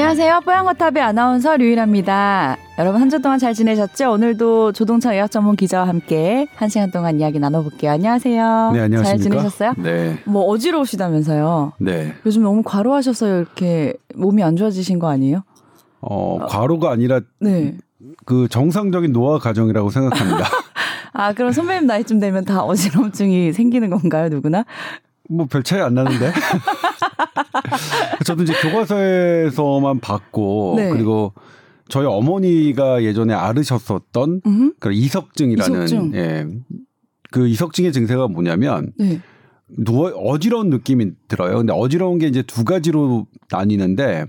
안녕하세요. 뽀양거탑의 아나운서 류일합니다. 여러분 한 주 동안 잘 지내셨죠? 오늘도 조동차 의학 전문 기자와 함께 한 시간 동안 이야기 나눠볼게요. 안녕하세요. 네, 안녕하십니까? 잘 지내셨어요? 네. 뭐 어지러우시다면서요? 네. 요즘 너무 과로하셔서 이렇게 몸이 안 좋아지신 거 아니에요? 어, 과로가 아니라 네. 그 정상적인 노화 과정이라고 생각합니다. 아, 그럼 선배님 나이쯤 되면 다 어지럼증이 생기는 건가요, 누구나? 뭐 별 차이 안 나는데. 저도 이제 교과서에서만 봤고 네. 그리고 저희 어머니가 예전에 앓으셨었던 음? 그런 이석증이라는 이석증. 예. 그 이석증의 증세가 뭐냐면 네. 누워 어지러운 느낌이 들어요. 근데 어지러운 게 이제 두 가지로 나뉘는데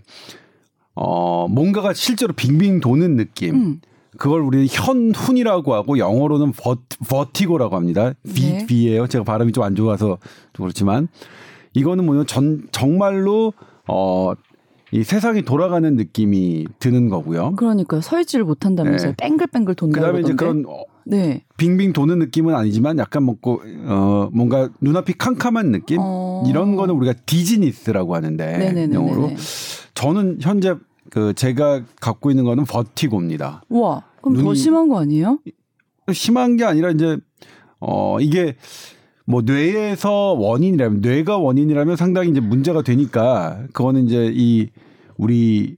어 뭔가가 실제로 빙빙 도는 느낌. 음. 그걸 우리는 현훈이라고 하고 영어로는 버, 버티고라고 합니다. V, 네. V예요. 제가 발음이 좀 안 좋아서 좀 그렇지만 이거는 뭐냐면 전 정말로 어 이 세상이 돌아가는 느낌이 드는 거고요. 그러니까요. 서 있지를 못한다면서요. 네. 뺑글뺑글 돈다고 그다음에 이제. 그런 어, 네. 빙빙 도는 느낌은 아니지만 약간 먹고 어 뭔가 눈앞이 캄캄한 느낌 어. 이런 거는 우리가 디지니스라고 하는데 네네네네. 영어로 저는 현재 그 제가 갖고 있는 거는 버티고입니다. 우와. 그럼 더 눈이- 심한 거 아니에요? 심한 게 아니라 이제 어 이게 뭐 뇌에서 원인이라면 뇌가 원인이라면 상당히 이제 문제가 되니까 그거는 이제 이 우리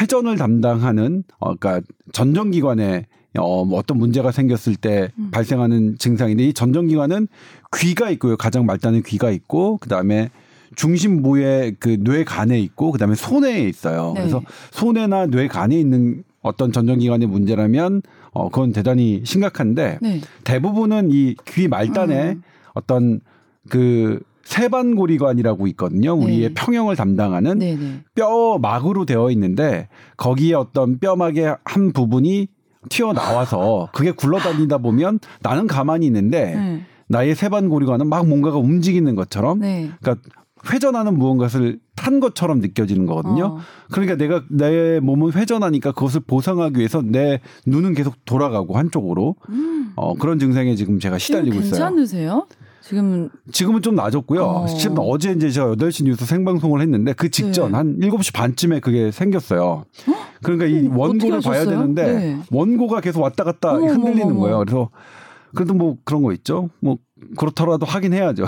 회전을 담당하는 어 그러니까 전정기관에 어, 뭐 어떤 문제가 생겼을 때 음. 발생하는 증상인데 이 전정기관은 귀가 있고요. 가장 말단의 귀가 있고 그다음에 중심부의 그 뇌간에 있고 그다음에 손에 있어요. 네. 그래서 손에나 뇌간에 있는 어떤 전정기관의 문제라면 어 그건 대단히 심각한데 네. 대부분은 이 귀 말단에 음. 어떤 그 세반고리관이라고 있거든요. 우리의 네. 평형을 담당하는 네네. 뼈 막으로 되어 있는데 거기에 어떤 뼈막의 한 부분이 튀어나와서 그게 굴러다니다 보면 나는 가만히 있는데 네. 나의 세반고리관은 막 뭔가가 움직이는 것처럼 네. 그러니까 회전하는 무언가를 탄 것처럼 느껴지는 거거든요. 어. 그러니까 내가 내 몸은 회전하니까 그것을 보상하기 위해서 내 눈은 계속 돌아가고 한쪽으로 음. 어, 그런 증상에 지금 제가 시달리고 있어요. 괜찮으세요? 지금 지금은 좀 나아졌고요. 어. 지금 어제 이제 제가 8시 뉴스 생방송을 했는데 그 직전 네. 한 7시 반쯤에 그게 생겼어요. 그러니까 이 음, 원고를 봐야? 되는데 네. 원고가 계속 왔다 갔다 어머, 흔들리는 거예요. 그래서 그래도 뭐 그런 거 있죠. 뭐 그렇더라도 하긴 해야죠.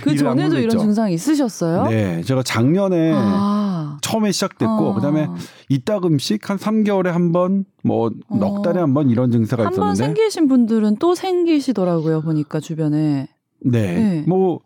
그 전에도 이런. 증상이 있으셨어요? 네, 제가 작년에 아. 처음에 시작됐고 어. 그다음에 이따금씩 한 3개월에 한 번 뭐넉 어. 달에 한 번 이런 증세가 한번 있었는데 생기신 분들은 또 생기시더라고요. 보니까 주변에. 네. 네. 뭐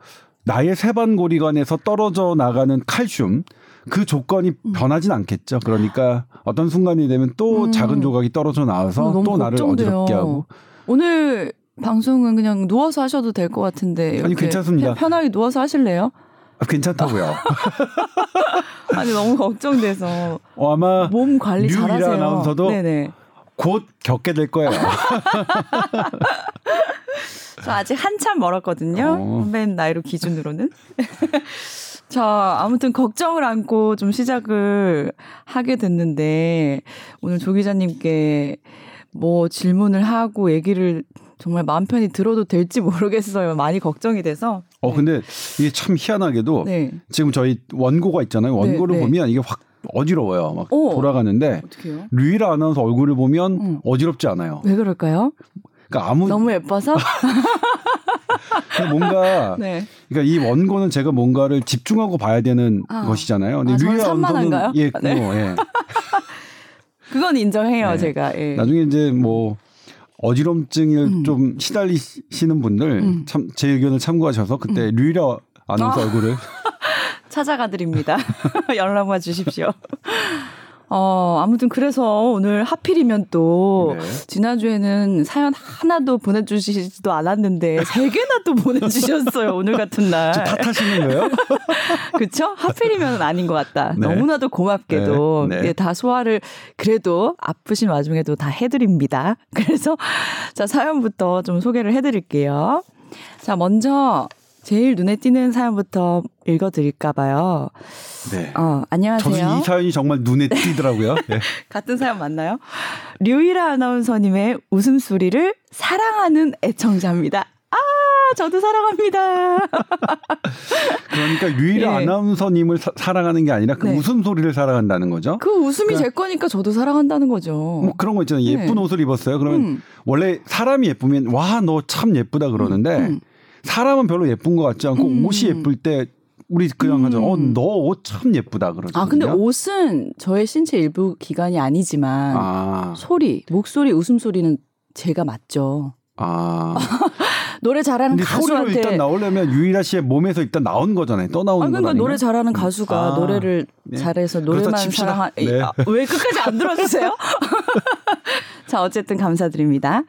나의 세반고리관에서 떨어져 나가는 칼슘 그 조건이 음. 변하진 않겠죠. 그러니까 어떤 순간이 되면 또 음. 작은 조각이 떨어져 나와서 어, 또 나를 걱정돼요. 어지럽게 하고. 오늘 방송은 그냥 누워서 하셔도 될 것 같은데. 아니, 괜찮습니다. 편- 편하게 누워서 하실래요? 아, 괜찮다고요. 아니 너무 걱정돼서 어, 아마 몸 관리 잘하세요. 아나운서도 네네. 곧 겪게 될 거예요. 저 아직 한참 멀었거든요. 어. 선배님 나이로 기준으로는. 자, 아무튼 걱정을 안고 좀 시작을 하게 됐는데 오늘 조 기자님께 뭐 질문을 하고 얘기를 정말 마음 편히 들어도 될지 모르겠어요. 많이 걱정이 돼서. 어 근데 이게 참 희한하게도 네. 지금 저희 원고가 있잖아요. 원고를 네, 네. 보면 이게 확 어지러워요. 막 오. 돌아가는데 어떻게 해요? 류일아 아나운서 얼굴을 보면 음. 어지럽지 않아요. 왜 그럴까요? 그러니까 아무 너무 예뻐서? 그냥 뭔가 네. 그러니까 이 원고는 제가 뭔가를 집중하고 봐야 되는 아. 것이잖아요. 아, 저는 류일아? 아나운서는 예, 네. 그거, 예. 그건 인정해요, 네. 제가. 예. 나중에 이제 뭐 어지럼증을 음. 좀 시달리시는 분들 음. 참제 의견을 참고하셔서 그때 류일아 아나운서 아. 얼굴을 찾아가 드립니다. 연락만 주십시오. 어, 아무튼 그래서 오늘 하필이면 또 네. 지난주에는 사연 하나도 보내주시지도 않았는데 세 개나 또 보내주셨어요. 오늘 같은 날. 저 탓하시는 거예요? 그쵸? 하필이면 아닌 것 같다. 네. 너무나도 고맙게도 네, 네, 네. 다 소화를 그래도 아프신 와중에도 다 해드립니다. 그래서 자 사연부터 좀 소개를 해드릴게요. 자 먼저 제일 눈에 띄는 사연부터 읽어드릴까 봐요. 네. 어, 안녕하세요. 저도 이 사연이 정말 눈에 띄더라고요. 네. 같은 사연 맞나요? 류일아 아나운서님의 웃음소리를 사랑하는 애청자입니다. 아, 저도 사랑합니다. 그러니까 류일아 예. 아나운서님을 사, 사랑하는 게 아니라 그 네. 웃음소리를 사랑한다는 거죠. 그 웃음이 그러니까- 제 거니까 저도 사랑한다는 거죠. 뭐 그런 거 있잖아요. 예쁜 네. 옷을 입었어요. 그러면 음. 원래 사람이 예쁘면 와 너 참 예쁘다 그러는데 음. 사람은 별로 예쁜 것 같지 않고 음. 옷이 예쁠 때 우리 그냥 하죠. 어, 음. 너옷 참 예쁘다 그러죠. 아, 근데 옷은 저의 신체 일부 기관이 아니지만 아, 소리, 목소리, 웃음소리는 제가 맞죠. 아. 노래 잘하는 가수한테 일단 나오려면 유일아 씨의 몸에서 일단 나온 거잖아요. 떠나오는 아, 거 그러니까? 노래 잘하는 가수가 아, 노래를 네. 잘해서 노래만. 사랑하 네. 아, 왜 끝까지 안 들어주세요? 자, 어쨌든 감사드립니다.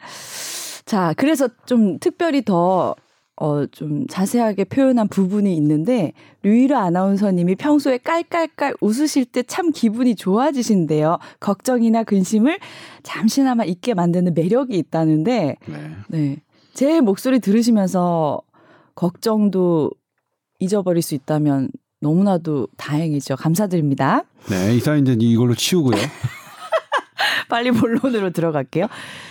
자, 그래서 좀 특별히 더 어, 좀 자세하게 표현한 부분이 있는데, 류일아 아나운서님이 평소에 깔깔깔 웃으실 때 참 기분이 좋아지신대요. 걱정이나 근심을 잠시나마 잊게 만드는 매력이 있다는데, 네. 네. 제 목소리 들으시면서 걱정도 잊어버릴 수 있다면 너무나도 다행이죠. 감사드립니다. 네, 이사 이제 이걸로 치우고요. 빨리 본론으로 들어갈게요.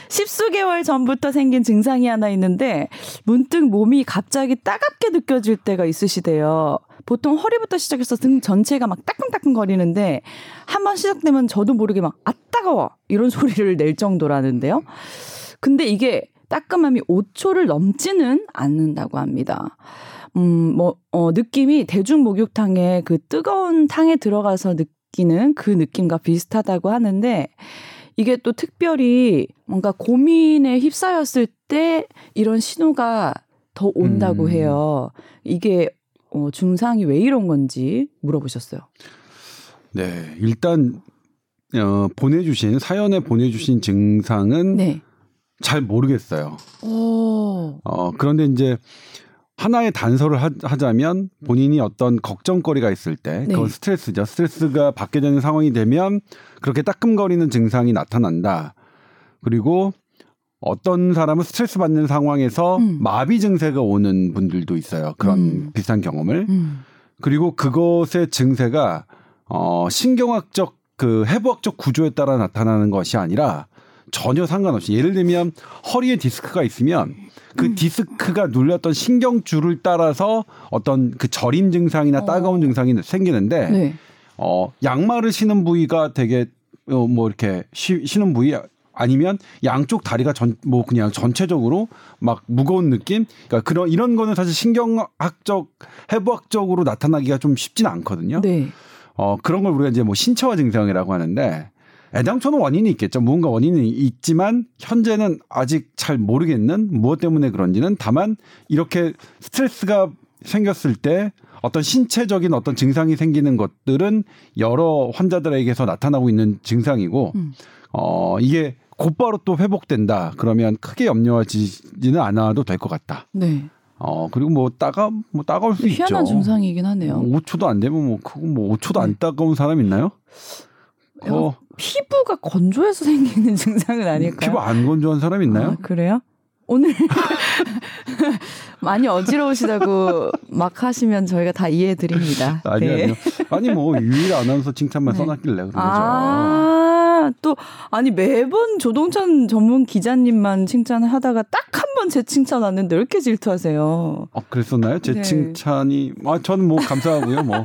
십수개월 전부터 생긴 증상이 하나 있는데 문득 몸이 갑자기 따갑게 느껴질 때가 있으시대요. 보통 허리부터 시작해서 등 전체가 막 따끔따끔 거리는데 한 번 시작되면 저도 모르게 막 아 따가워 이런 소리를 낼 정도라는데요. 근데 이게 따끔함이 5초를 넘지는 않는다고 합니다. 음, 뭐, 어, 느낌이 대중 목욕탕에 그 뜨거운 탕에 들어가서 느끼는 그 느낌과 비슷하다고 하는데 이게 또 특별히 뭔가 고민에 휩싸였을 때 이런 신호가 더 온다고 음. 해요. 이게 어, 증상이 왜 이런 건지 물어보셨어요. 네, 일단 어, 보내주신 사연에 보내주신 증상은 네. 잘 모르겠어요. 오. 어, 그런데 이제 하나의 단서를 하, 하자면 본인이 어떤 걱정거리가 있을 때 그건 네. 스트레스죠. 스트레스가 받게 되는 상황이 되면 그렇게 따끔거리는 증상이 나타난다. 그리고 어떤 사람은 스트레스 받는 상황에서 음. 마비 증세가 오는 분들도 있어요. 그런 음. 비슷한 경험을. 음. 그리고 그것의 증세가 어 신경학적 그 해부학적 구조에 따라 나타나는 것이 아니라 전혀 상관없이 예를 들면 허리에 디스크가 있으면 그 음. 디스크가 눌렸던 신경줄을 따라서 어떤 그 저림 증상이나 따가운 어. 증상이 생기는데 네. 어 양말을 신은 부위가 되게 어, 뭐 이렇게 쉬, 신은 부위 아니면 양쪽 다리가 전 뭐 그냥 전체적으로 막 무거운 느낌 그러니까 그런 이런 거는 사실 신경학적 해부학적으로 나타나기가 좀 쉽지는 않거든요. 네. 어 그런 걸 우리가 이제 뭐 신체화 증상이라고 하는데 애당초는 원인이 있겠죠. 무언가 원인이 있지만 현재는 아직 잘 모르겠는 무엇 때문에 그런지는 다만 이렇게 스트레스가 생겼을 때 어떤 신체적인 어떤 증상이 생기는 것들은 여러 환자들에게서 나타나고 있는 증상이고 음. 어 이게 곧바로 또 회복된다 그러면 크게 염려하지는 않아도 될 것 같다. 네. 어 그리고 뭐 따가 뭐 따가울 수 있죠. 희한한 증상이긴 하네요. 5초도 안 되면 뭐 그거 뭐 5초도 안 네. 따가운 사람 있나요? 어, 피부가 건조해서 생기는 증상은 아닐까요? 피부 안 건조한 사람 있나요? 아, 그래요? 오늘 많이 어지러우시다고 막 하시면 저희가 다 이해해 드립니다. 아니 아니요. 아니 뭐 유일 아나운서 칭찬만 네. 써놨길래 그런 거죠. 아, 또 아니 매번 조동찬 전문 기자님만 칭찬을 하다가 딱 한 번 제 칭찬 왔는데 왜 이렇게 질투하세요? 어, 그랬었나요? 제 네. 칭찬이 아 저는 뭐 감사하고요. 뭐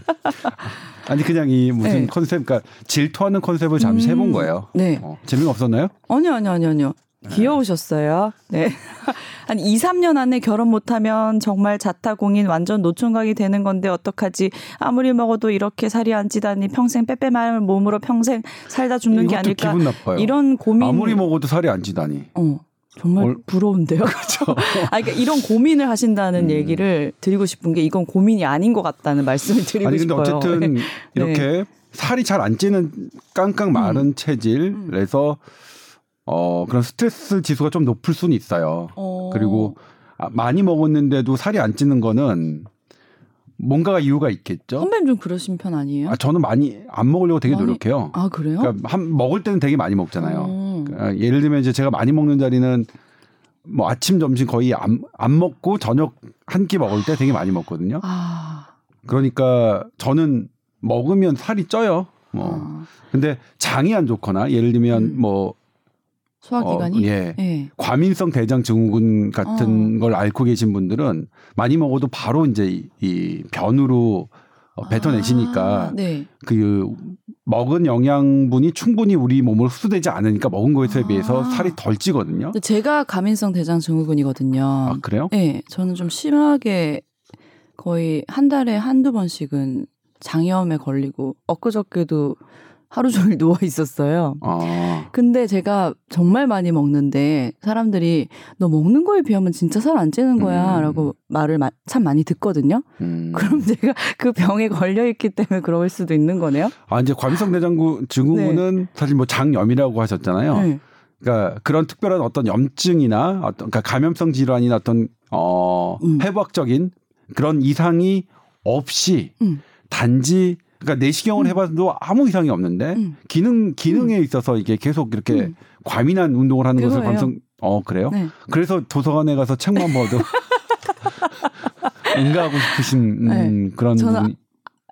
아니 그냥 이 무슨 네. 컨셉 그러니까 질투하는 컨셉을 잠시 음, 해본 거예요. 네. 어, 재미가 없었나요? 아니요, 아니요, 아니요, 아니요. 귀여우셨어요. 네. 한 2, 3년 안에 결혼 못하면 정말 자타공인 완전 노총각이 되는 건데 어떡하지? 아무리 먹어도 이렇게 살이 안 찌다니 평생 빼빼마른 몸으로 평생 살다 죽는 게 아닐까? 기분 나빠요. 이런 고민. 아무리 먹어도 살이 안 찌다니. 어. 정말 얼- 부러운데요. 그렇죠. 아, 그러니까 이런 고민을 하신다는 음. 얘기를 드리고 싶은 게 이건 고민이 아닌 것 같다는 말씀을 드리고 아니 근데 싶어요. 어쨌든 네. 이렇게 살이 잘 안 찌는 깡깡 마른 음. 체질에서 어 그런 스트레스 지수가 좀 높을 수는 있어요. 어. 그리고 아, 많이 먹었는데도 살이 안 찌는 거는 뭔가가 이유가 있겠죠. 선배님 좀 그러신 편 아니에요? 아, 저는 많이 안 먹으려고 되게 많이- 노력해요. 아, 그래요? 그러니까 한 먹을 때는 되게 많이 먹잖아요. 어. 그러니까 예를 들면 이제 제가 많이 먹는 자리는 뭐 아침 점심 거의 안, 안 먹고 저녁 한 끼 먹을 때 되게 많이 먹거든요. 아. 그러니까 저는 먹으면 살이 쪄요. 뭐 아. 근데 장이 안 좋거나 예를 들면 음. 뭐 소화기관이 어, 예. 예. 과민성 대장 증후군 같은 어. 걸 앓고 계신 분들은 많이 먹어도 바로 이제 이, 이 변으로 어, 뱉어내시니까 아, 네. 그 먹은 영양분이 충분히 우리 몸으로 흡수되지 않으니까 먹은 것에 아. 비해서 살이 덜 찌거든요. 제가 가민성 대장 증후군이거든요. 아 그래요? 네, 저는 좀 심하게 거의 한 달에 한두 번씩은 장염에 걸리고 엊그저께도 하루 종일 누워 있었어요. 아, 근데 제가 정말 많이 먹는데 사람들이 너 먹는 거에 비하면 진짜 살 안 찌는 음. 거야라고 말을 마- 참 많이 듣거든요. 음. 그럼 제가 그 병에 걸려 있기 때문에 그럴 수도 있는 거네요. 아 이제 과민성 대장군 증후군은 사실 뭐 장염이라고 하셨잖아요. 네. 그러니까 그런 특별한 어떤 염증이나 어떤 그러니까 감염성 질환이나 어떤 어 음. 해부학적인 그런 이상이 없이 음. 단지 그러니까 내시경을 음. 해봐도 아무 이상이 없는데 음. 기능 기능에 있어서 이게 계속 이렇게 음. 과민한 운동을 하는 것을 그거예요. 감성 어 그래요? 네. 그래서 도서관에 가서 책만 봐도 응가하고 싶으신 음, 그런 저는 부분이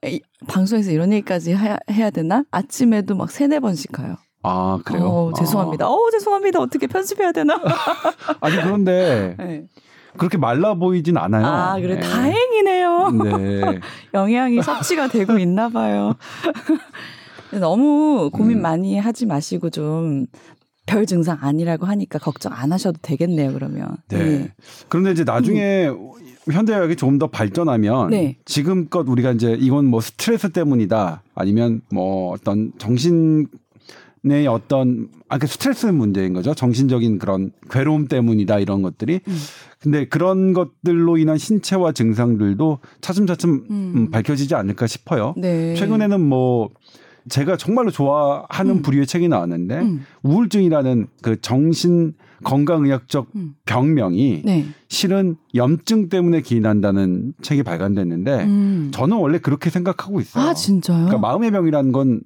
이- 방송에서 이런 얘기까지 해야, 해야 되나? 아침에도 막 세네 번씩 가요. 아 그래요? 어, 죄송합니다. 어, 죄송합니다. 어떻게 편집해야 되나? 아, 아니 그런데 네. 그렇게 말라 보이진 않아요. 아, 그래. 네. 다행이네요. 네. 영양이 섭취가 되고 있나 봐요. 너무 고민 음. 많이 하지 마시고 좀 별 증상 아니라고 하니까 걱정 안 하셔도 되겠네요, 그러면. 네. 그런데 이제 나중에 현대의학이 조금 더 발전하면 음. 네. 지금껏 우리가 이제 이건 뭐 스트레스 때문이다 아니면 뭐 어떤 정신 의 어떤 아그 스트레스 문제인 거죠 정신적인 그런 괴로움 때문이다 이런 것들이 음. 근데 그런 것들로 인한 신체와 증상들도 차츰차츰 음. 음, 밝혀지지 않을까 싶어요. 네. 최근에는 뭐 제가 정말로 좋아하는 음. 부류의 책이 나왔는데 음. 우울증이라는 그 정신 건강의학적 음. 병명이 네. 실은 염증 때문에 기인한다는 책이 발간됐는데 음. 저는 원래 그렇게 생각하고 있어요. 아, 진짜요? 그러니까 마음의 병이라는 건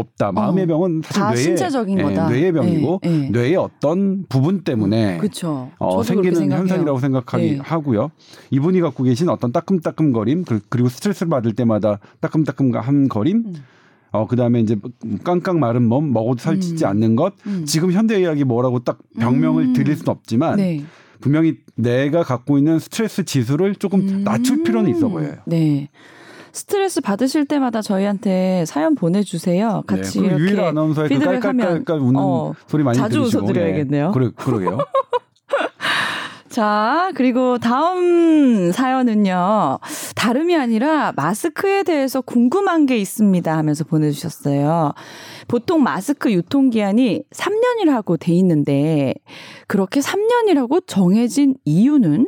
없다. 마음의 어. 병은 사실 다 뇌의, 신체적인 예, 거다. 뇌의 병이고 예, 예. 뇌의 어떤 부분 때문에 그렇죠. 어, 생기는 현상이라고 생각하기 네. 하고요. 이분이 갖고 계신 어떤 따끔따끔거림 그- 그리고 스트레스를 받을 때마다 따끔따끔한 거림 음. 어 그다음에 이제 깡깡 마른 몸 먹어도 살찌지 음. 않는 것 음. 지금 현대의학이 뭐라고 딱 병명을 음. 드릴 수는 없지만 네. 분명히 내가 갖고 있는 스트레스 지수를 조금 음. 낮출 필요는 있어 보여요. 네. 스트레스 받으실 때마다 저희한테 사연 보내주세요. 같이 네. 이렇게 유일한 아나운서의 그 피드백하면 깔깔깔깔 웃는 어, 소리 많이 자주 들으시고 웃어드려야겠네요. 네. 그러, 그러게요. 자, 그리고 다음 사연은요. 다름이 아니라 마스크에 대해서 궁금한 게 있습니다 하면서 보내주셨어요. 보통 마스크 유통기한이 3년이라고 돼 있는데, 그렇게 3년이라고 정해진 이유는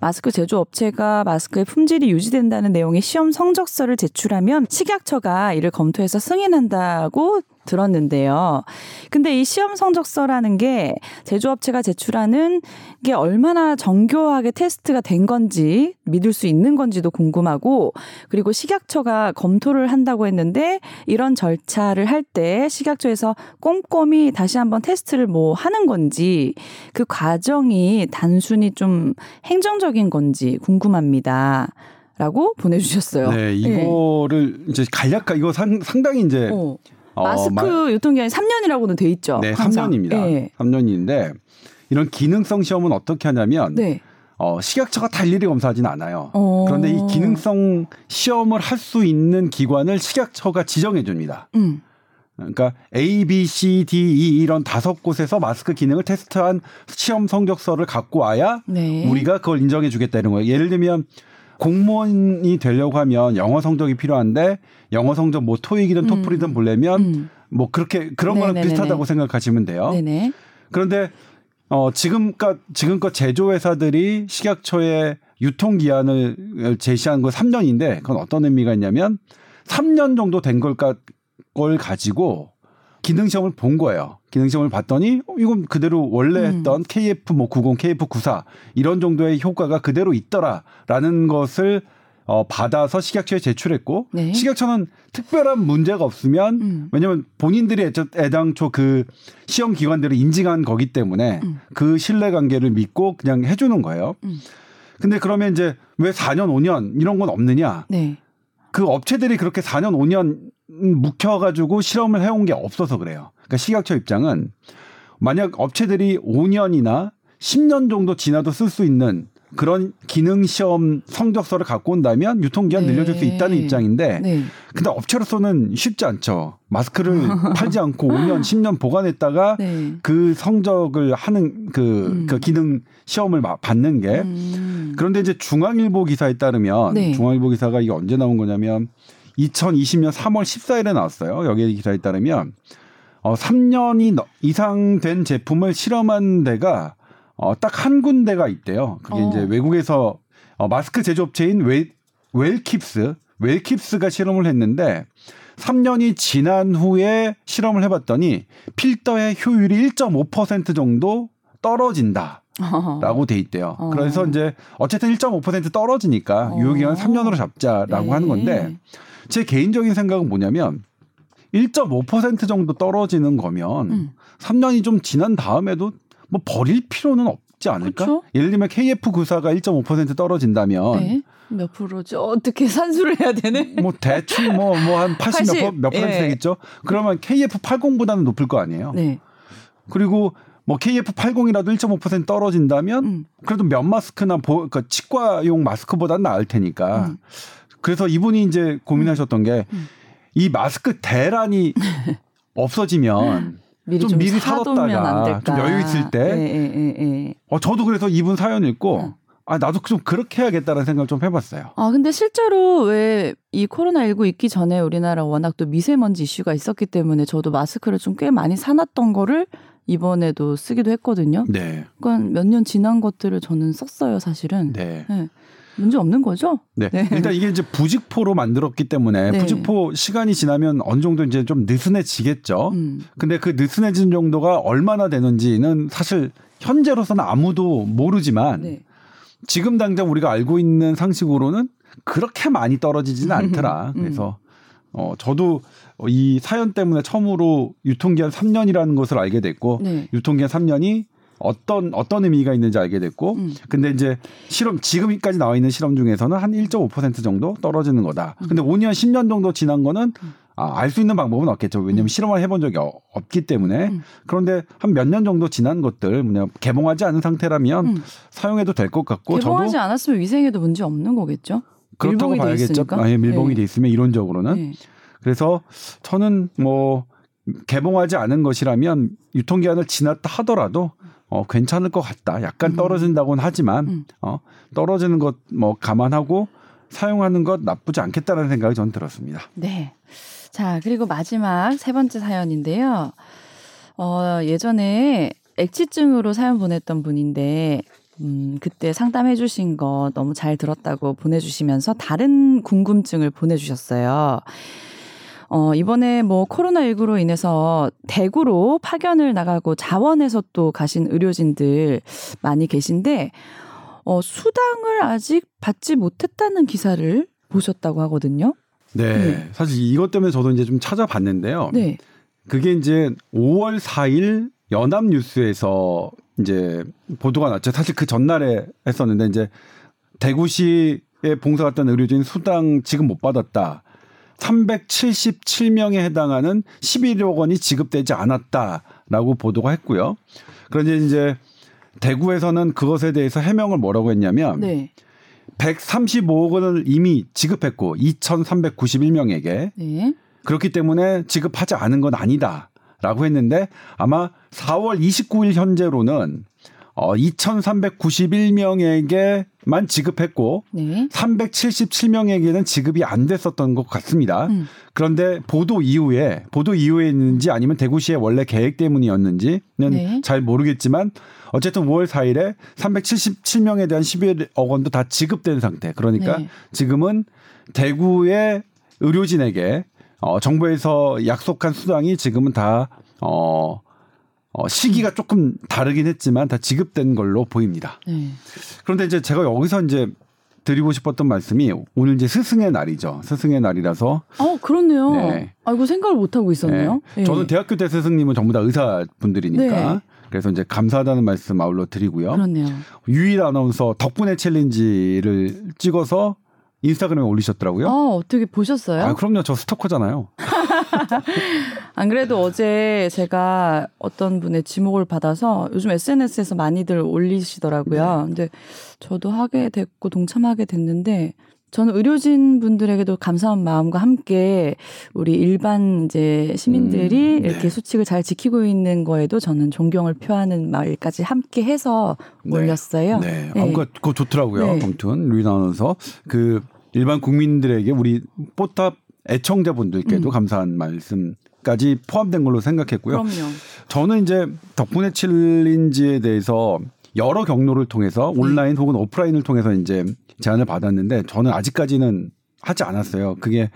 마스크 제조업체가 마스크의 품질이 유지된다는 내용의 시험 성적서를 제출하면 식약처가 이를 검토해서 승인한다고 들었는데요. 근데 이 시험 성적서라는 게 제조업체가 제출하는 게 얼마나 정교하게 테스트가 된 건지 믿을 수 있는 건지도 궁금하고 그리고 식약처가 검토를 한다고 했는데 이런 절차를 할 때 식약처에서 꼼꼼히 다시 한번 테스트를 뭐 하는 건지 그 과정이 단순히 좀 행정적인 건지 궁금합니다. 라고 보내주셨어요. 네, 이거를 이제 간략하 이거 상, 상당히 이제 어. 어, 마스크 마- 유통기한이 3년이라고는 돼 있죠. 네, 항상. 3년입니다. 네. 3년인데 이런 기능성 시험은 어떻게 하냐면 네. 어, 식약처가 다 일일이 검사하진 않아요. 어. 그런데 이 기능성 시험을 할 수 있는 기관을 식약처가 지정해 줍니다. 음. 그러니까 A, B, C, D, E 이런 다섯 곳에서 마스크 기능을 테스트한 시험 성적서를 갖고 와야 네. 우리가 그걸 인정해 주겠다 이런 거예요. 예를 들면 공무원이 되려고 하면 영어 성적이 필요한데 영어 성적 뭐 토익이든 음. 토플이든 보려면 음. 뭐 그렇게 그런 거랑 네네네네. 비슷하다고 생각하시면 돼요. 네네. 그런데 어 지금껏 지금껏 제조 회사들이 식약처에 유통 기한을 제시한 거 3년인데 그건 어떤 의미가 있냐면 3년 정도 된 걸까 걸 가지고 기능 시험을 본 거예요. 기능 시험을 봤더니 어, 이건 그대로 원래 음. 했던 KF 뭐 90, KF 94 이런 정도의 효과가 그대로 있더라라는 것을 어 받아서 식약처에 제출했고 네. 식약처는 특별한 문제가 없으면 음. 왜냐하면 본인들이 애초, 애당초 그 시험 기관들을 인증한 거기 때문에 음. 그 신뢰 관계를 믿고 그냥 해주는 거예요. 음. 근데 그러면 이제 왜 4년, 5년 이런 건 없느냐? 네. 그 업체들이 그렇게 4년, 5년 묵혀가지고 실험을 해온 게 없어서 그래요. 그러니까 식약처 입장은 만약 업체들이 5년이나 10년 정도 지나도 쓸 수 있는 그런 기능 시험 성적서를 갖고 온다면 유통기한 네. 늘려줄 수 있다는 입장인데 네. 근데 업체로서는 쉽지 않죠. 마스크를 팔지 않고 5년, 10년 보관했다가 네. 그 성적을 하는 그, 음. 그 기능 시험을 마- 받는 게 음. 그런데 이제 중앙일보 기사에 따르면 네. 중앙일보 기사가 이게 언제 나온 거냐면 2020년 3월 14일에 나왔어요. 여기 기사에 따르면 어 3년이 너- 이상 된 제품을 실험한 데가 어 딱 한 군데가 있대요. 그게 어. 이제 외국에서 어 마스크 제조업체인 웰, 웰킵스 웰킵스가 실험을 했는데 3년이 지난 후에 실험을 해봤더니 필터의 효율이 1.5% 정도 떨어진다. 라고 돼 있대요. 어. 그래서 이제 어쨌든 1.5% 떨어지니까 어. 유효기간 3년으로 잡자라고 네. 하는 건데 제 개인적인 생각은 뭐냐면 1.5% 정도 떨어지는 거면 음. 3년이 좀 지난 다음에도 뭐 버릴 필요는 없지 않을까? 그쵸? 예를 들면 KF94가 1.5% 떨어진다면 네. 몇 프로죠? 어떻게 산수를 해야 되네? 뭐 대충 뭐 뭐 한 80몇 80, 몇 퍼센트 예. 되겠죠? 그러면 KF80보다는 높을 거 아니에요. 네. 그리고 뭐 KF80이라도 1.5% 떨어진다면 음. 그래도 면 마스크나 보, 그러니까 치과용 마스크보다는 나을 테니까. 음. 그래서 이분이 이제 고민하셨던 게이 음. 마스크 대란이 없어지면 미리 좀 좀, 미리 사뒀다가 될까? 좀 여유 있을 때. 예, 예, 예, 예. 어 저도 그래서 이분 사연 읽고 어. 아 나도 좀 그렇게 해야겠다는 생각을 좀 해봤어요. 아, 근데 실제로 왜 이 코로나 19 있기 전에 우리나라 워낙 또 미세먼지 이슈가 있었기 때문에 저도 마스크를 좀 꽤 많이 사놨던 거를 이번에도 쓰기도 했거든요. 네, 그러니까 몇 년 지난 것들을 저는 썼어요, 사실은. 네. 네. 문제 없는 거죠? 네. 네. 일단 이게 이제 부직포로 만들었기 때문에 네. 부직포 시간이 지나면 어느 정도 이제 좀 느슨해지겠죠. 음. 근데 그 느슨해진 정도가 얼마나 되는지는 사실 현재로서는 아무도 모르지만 네. 지금 당장 우리가 알고 있는 상식으로는 그렇게 많이 떨어지지는 않더라. 음. 그래서 어 저도 이 사연 때문에 처음으로 유통기한 3년이라는 것을 알게 됐고 네. 유통기한 3년이 어떤 어떤 의미가 있는지 알게 됐고 음. 근데 이제 실험 지금까지 나와 있는 실험 중에서는 한 1.5% 정도 떨어지는 거다. 근데 5년 10년 정도 지난 거는 아, 알 수 있는 방법은 없겠죠. 왜냐하면 음. 실험을 해본 적이 어- 없기 때문에 음. 그런데 한 몇 년 정도 지난 것들 뭐냐 개봉하지 않은 상태라면 음. 사용해도 될 것 같고 개봉하지 저도 않았으면 위생에도 문제 없는 거겠죠? 그렇다고 봐야겠죠. 있으니까? 아, 예, 밀봉이 네. 돼 있으면 이론적으로는 네. 그래서 저는 뭐 개봉하지 않은 것이라면 유통기한을 지났다 하더라도 어 괜찮을 것 같다. 약간 음. 떨어진다고는 하지만 음. 어 떨어지는 것 뭐 감안하고 사용하는 것 나쁘지 않겠다는 생각이 저는 들었습니다. 네. 자, 그리고 마지막 세 번째 사연인데요. 어, 예전에 액취증으로 사연 보냈던 분인데, 음, 그때 상담해 주신 거 너무 잘 들었다고 보내 주시면서 다른 궁금증을 보내 주셨어요. 어, 이번에 뭐 코로나19로 인해서 대구로 파견을 나가고 자원에서 또 가신 의료진들 많이 계신데, 어, 수당을 아직 받지 못했다는 기사를 보셨다고 하거든요. 네. 네. 사실 이것 때문에 저도 이제 좀 찾아봤는데요. 네. 그게 이제 5월 4일 연합뉴스에서 이제 보도가 났죠. 사실 그 전날에 했었는데 이제 대구시에 봉사 갔던 의료진 수당 지금 못 받았다. 377명에 해당하는 11억 원이 지급되지 않았다라고 보도가 했고요. 그런데 이제 대구에서는 그것에 대해서 해명을 뭐라고 했냐면 네. 135억 원을 이미 지급했고 2,391명에게 네. 그렇기 때문에 지급하지 않은 건 아니다라고 했는데 아마 4월 29일 현재로는 어 2,391명에게만 지급했고 네. 377명에게는 지급이 안 됐었던 것 같습니다. 음. 그런데 보도 이후에 보도 이후에 있는지 아니면 대구시의 원래 계획 때문이었는지는 네. 잘 모르겠지만 어쨌든 5월 4일에 377명에 대한 11억 원도 다 지급된 상태. 그러니까 네. 지금은 대구의 의료진에게 어, 정부에서 약속한 수당이 지금은 다 어, 어, 시기가 조금 다르긴 했지만 다 지급된 걸로 보입니다. 네. 그런데 이제 제가 여기서 이제 드리고 싶었던 말씀이 오늘 이제 스승의 날이죠. 스승의 날이라서 어, 그렇네요. 네. 아, 이거 생각을 못 하고 있었네요. 네. 예. 저는 대학교 때 스승님은 전부 다 의사분들이니까 네. 그래서 이제 감사하다는 말씀 아울러 드리고요. 그렇네요. 유일 아나운서 덕분에 챌린지를 찍어서 인스타그램에 올리셨더라고요. 아, 어떻게 보셨어요? 아, 그럼요. 저 스토커잖아요. 안 그래도 어제 제가 어떤 분의 지목을 받아서 요즘 SNS에서 많이들 올리시더라고요. 네. 근데 저도 하게 됐고 동참하게 됐는데 저는 의료진 분들에게도 감사한 마음과 함께 우리 일반 이제 시민들이 음, 네. 이렇게 수칙을 잘 지키고 있는 거에도 저는 존경을 표하는 말까지 함께 해서 네. 올렸어요. 네. 네. 아, 그거 좋더라고요. 네. 아무튼 루이 나눠서 그 일반 국민들에게 우리 뽀탑 애청자분들께도 음. 감사한 말씀까지 포함된 걸로 생각했고요. 그럼요. 저는 이제 덕분에 챌린지에 대해서 여러 경로를 통해서 온라인 혹은 오프라인을 통해서 이제 제안을 받았는데 저는 아직까지는 하지 않았어요. 그게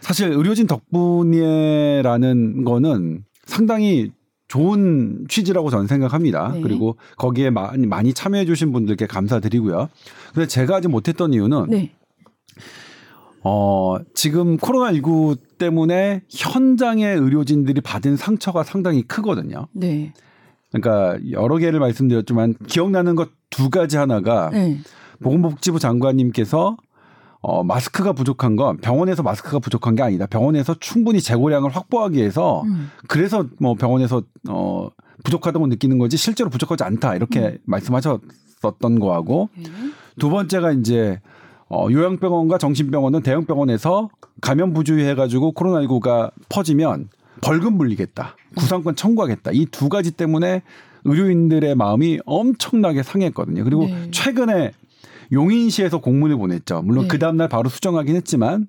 사실 의료진 덕분이라는 거는 상당히 좋은 취지라고 저는 생각합니다. 네. 그리고 거기에 많이, 많이 참여해 주신 분들께 감사드리고요. 근데 제가 아직 못했던 이유는 네. 어, 지금 코로나19 때문에 현장의 의료진들이 받은 상처가 상당히 크거든요. 네. 그러니까 여러 개를 말씀드렸지만 기억나는 것 두 가지 하나가 네. 보건복지부 장관님께서 어, 마스크가 부족한 건 병원에서 마스크가 부족한 게 아니다. 병원에서 충분히 재고량을 확보하기 위해서 음. 그래서 뭐 병원에서 어, 부족하다고 느끼는 거지 실제로 부족하지 않다. 이렇게 음. 말씀하셨었던 거하고 음. 두 번째가 이제 어, 요양병원과 정신병원은 대형병원에서 감염 부주의해가지고 코로나19가 퍼지면 벌금 물리겠다. 구상권 청구하겠다. 이 두 가지 때문에 의료인들의 마음이 엄청나게 상했거든요. 그리고 네. 최근에 용인시에서 공문을 보냈죠. 물론 네. 그 다음날 바로 수정하긴 했지만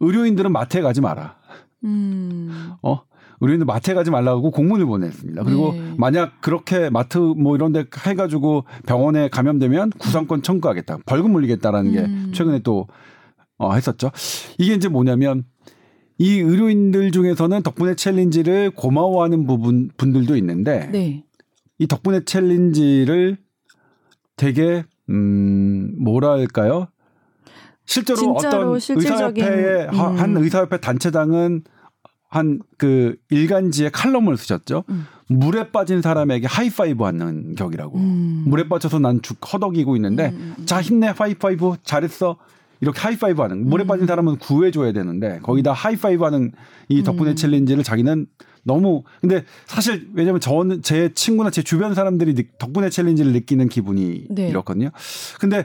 의료인들은 마트에 가지 마라. 음. 어? 의료인들 마트에 가지 말라고 공문을 보냈습니다. 그리고 네. 만약 그렇게 마트 뭐 이런 데 해가지고 병원에 감염되면 구상권 청구하겠다. 벌금 물리겠다라는 음. 게 최근에 또 어, 했었죠. 이게 이제 뭐냐면 이 의료인들 중에서는 덕분에 챌린지를 고마워하는 부분 분들도 있는데 네. 이 덕분에 챌린지를 되게 음 뭐랄까요? 실제로 어떤 의사협회의 음. 한 의사협회 단체장은 한 그 일간지에 칼럼을 쓰셨죠. 음. 물에 빠진 사람에게 하이파이브 하는 격이라고. 음. 물에 빠져서 난 죽 허덕이고 있는데 음, 음, 음. 자 힘내 하이파이브 잘했어. 이렇게 하이파이브 하는 물에 빠진 사람은 구해줘야 되는데 거기다 하이파이브 하는 이 덕분에 challenge를 자기는 너무 근데 사실 왜냐면 저는 제 친구나 제 주변 사람들이 덕분에 challenge를 느끼는 기분이 네. 이렇거든요. 근데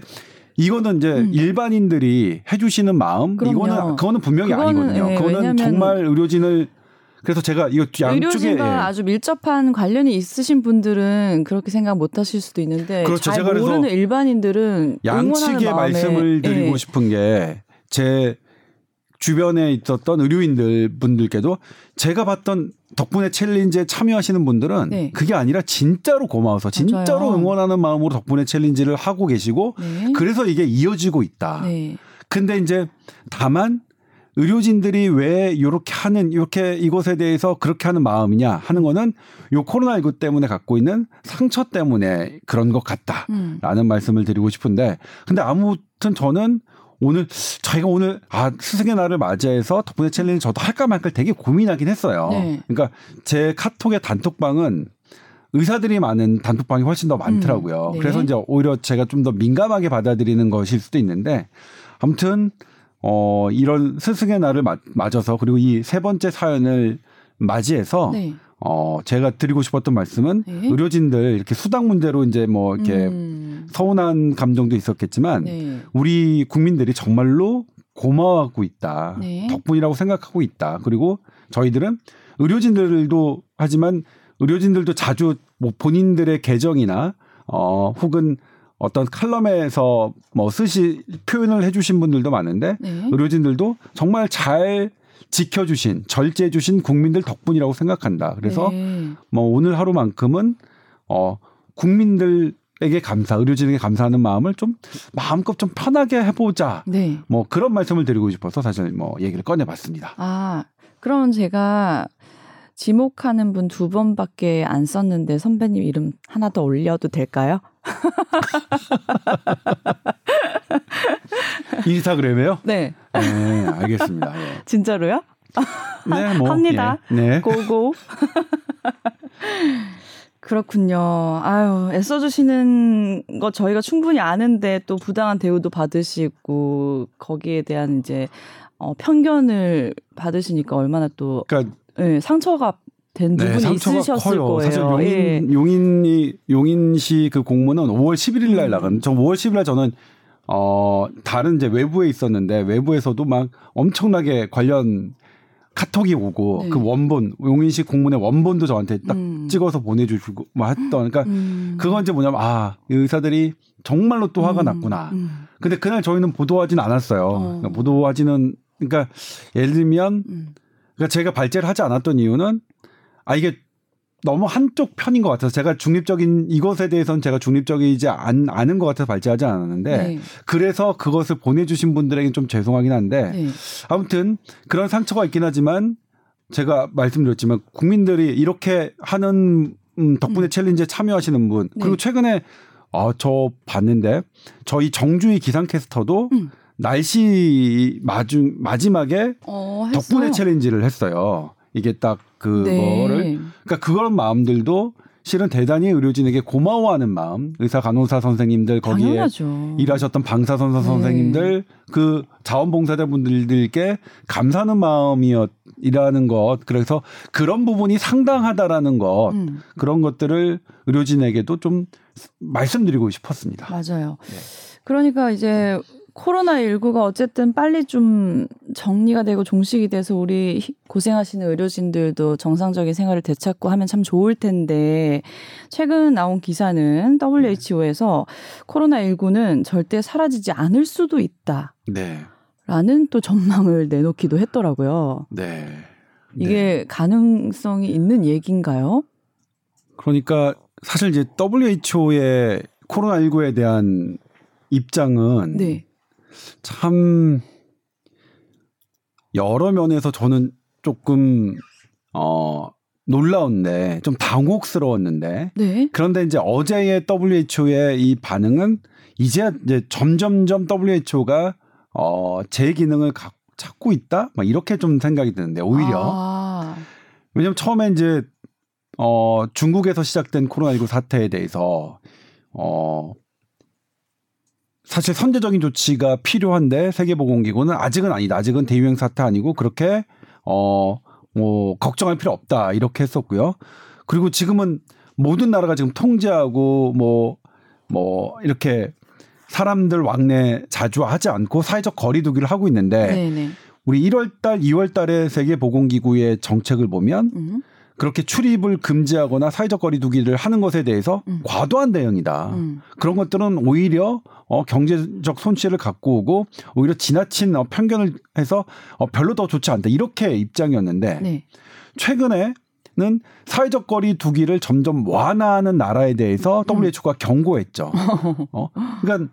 이거는 이제 음. 일반인들이 해주시는 마음 그럼요. 이거는 그거는 분명히 그거는, 아니거든요. 네, 그거는 정말 의료진을 그래서 제가 이거 양쪽에 의료진과 예. 아주 밀접한 관련이 있으신 분들은 그렇게 생각 못 하실 수도 있는데 그렇죠. 잘 모르는 일반인들은 양측의 말씀을 드리고 예. 싶은 게 제 주변에 있었던 의료인들 분들께도 제가 봤던 덕분에 챌린지에 참여하시는 분들은 네. 그게 아니라 진짜로 고마워서 진짜로 맞아요. 응원하는 마음으로 덕분에 챌린지를 하고 계시고 네. 그래서 이게 이어지고 있다. 네. 근데 이제 다만 의료진들이 왜 이렇게 하는 이렇게 이것에 대해서 그렇게 하는 마음이냐 하는 거는 요 코로나19 때문에 갖고 있는 상처 때문에 그런 것 같다라는 음. 말씀을 드리고 싶은데 근데 아무튼 저는 오늘 저희가 오늘 아 스승의 날을 맞이해서 덕분에 challenge 저도 할까 말까 되게 고민하긴 했어요. 네. 그러니까 제 카톡의 단톡방은 의사들이 많은 단톡방이 훨씬 더 많더라고요. 음, 네. 그래서 이제 오히려 제가 좀 더 민감하게 받아들이는 것일 수도 있는데 아무튼 어 이런 스승의 날을 맞아서 그리고 이 세 번째 사연을 맞이해서 네. 어, 제가 드리고 싶었던 말씀은 네. 의료진들 이렇게 수당 문제로 이제 뭐 이렇게 음. 서운한 감정도 있었겠지만 네. 우리 국민들이 정말로 고마워하고 있다. 네. 덕분이라고 생각하고 있다. 그리고 저희들은 의료진들도 하지만 의료진들도 자주 뭐 본인들의 계정이나 어, 혹은 어떤 칼럼에서 뭐 쓰시 표현을 해주신 분들도 많은데 네. 의료진들도 정말 잘 지켜주신 절제해주신 국민들 덕분이라고 생각한다. 그래서 네. 뭐 오늘 하루만큼은 어 국민들 에게 감사, 의료진에게 감사하는 마음을 좀 마음껏 좀 편하게 해보자. 네. 뭐 그런 말씀을 드리고 싶어서 사실 뭐 얘기를 꺼내봤습니다. 아 그러면 제가 지목하는 분 두 번밖에 안 썼는데 선배님 이름 하나 더 올려도 될까요? 인스타그램에요? 네. 네, 알겠습니다. 예. 진짜로요? 네, 뭐 합니다. 예. 네. 고고. 그렇군요. 아유, 애써주시는 거 저희가 충분히 아는데 또 부당한 대우도 받으시고, 거기에 대한 이제 어, 편견을 받으시니까 얼마나 또 그러니까 예, 상처가 된 부분이 네, 상처가 있으셨을 커요. 거예요. 사실 용인 예. 용인이 용인시 그 공문은 5월 11일 날 음. 나간. 저 5월 10일 날 저는 어 다른 이제 외부에 있었는데 외부에서도 막 엄청나게 관련 카톡이 오고 네. 그 원본 용인시 공문의 원본도 저한테 딱 음. 찍어서 보내주시고 뭐 했던 그러니까 음. 그건 이제 뭐냐면 아이 의사들이 정말로 또 화가 음, 났구나. 음, 근데 그날 저희는 보도하진 않았어요. 어. 그러니까 보도하지는 그러니까 예를 들면 음. 그러니까 제가 발제를 하지 않았던 이유는 아 이게 너무 한쪽 편인 것 같아서 제가 중립적인 이것에 대해서는 제가 중립적이지 않, 않은 것 같아서 발제하지 않았는데 네. 그래서 그것을 보내주신 분들에게 좀 죄송하긴 한데 네. 아무튼 그런 상처가 있긴 하지만 제가 말씀드렸지만 국민들이 이렇게 하는 음, 덕분에 음. 챌린지에 참여하시는 분 그리고 네. 최근에 아, 저 봤는데 저희 정주희 기상캐스터도 음. 날씨 마중 마지막에 어, 덕분에. 챌린지를 했어요. 이게 딱 그거를 네. 그러니까 그런 마음들도 실은 대단히 의료진에게 고마워하는 마음, 의사 간호사 선생님들 거기에 당연하죠. 일하셨던 방사선사 네. 선생님들 그 자원봉사자분들께 감사하는 마음이었이라는 것 그래서 그런 부분이 상당하다라는 것 음, 그런 것들을 의료진에게도 좀 말씀드리고 싶었습니다. 맞아요. 네. 그러니까 이제 코로나19가 어쨌든 빨리 좀 정리가 되고 종식이 돼서 우리 히- 고생하시는 의료진들도 정상적인 생활을 되찾고 하면 참 좋을 텐데 최근 나온 기사는 WHO에서 코로나19는 절대 사라지지 않을 수도 있다. 네, 라는 또 전망을 내놓기도 했더라고요. 네. 이게 가능성이 있는 얘기인가요? 그러니까 사실 이제 WHO의 코로나19에 대한 입장은 네. 참 여러 면에서 저는 조금 어 놀라운데 좀 당혹스러웠는데. 네. 그런데 이제 어제의 WHO의 이 반응은 이제 이제 점점점 WHO가 어제 기능을 가- 찾고 있다? 막 이렇게 좀 생각이 드는데 오히려. 아, 왜냐면 처음에 이제 어 중국에서 시작된 코로나19 사태에 대해서 어 사실 선제적인 조치가 필요한데 세계보건기구는 아직은 아니다. 아직은 대유행 사태 아니고 그렇게 어 뭐 걱정할 필요 없다. 이렇게 했었고요. 그리고 지금은 모든 나라가 지금 통제하고 뭐뭐 이렇게 사람들 왕래 자주 하지 않고 사회적 거리두기를 하고 있는데 네네. 우리 1월 달, 2월 달에 세계보건기구의 정책을 보면 음, 그렇게 출입을 금지하거나 사회적 거리두기를 하는 것에 대해서 음. 과도한 대응이다. 음. 그런 것들은 오히려 어, 경제적 손실을 갖고 오고 오히려 지나친 어, 편견을 해서 어, 별로 더 좋지 않다. 이렇게 입장이었는데 네. 최근에 는 사회적 거리 두기를 점점 완화하는 나라에 대해서 음. WHO가 경고했죠. 어? 그러니까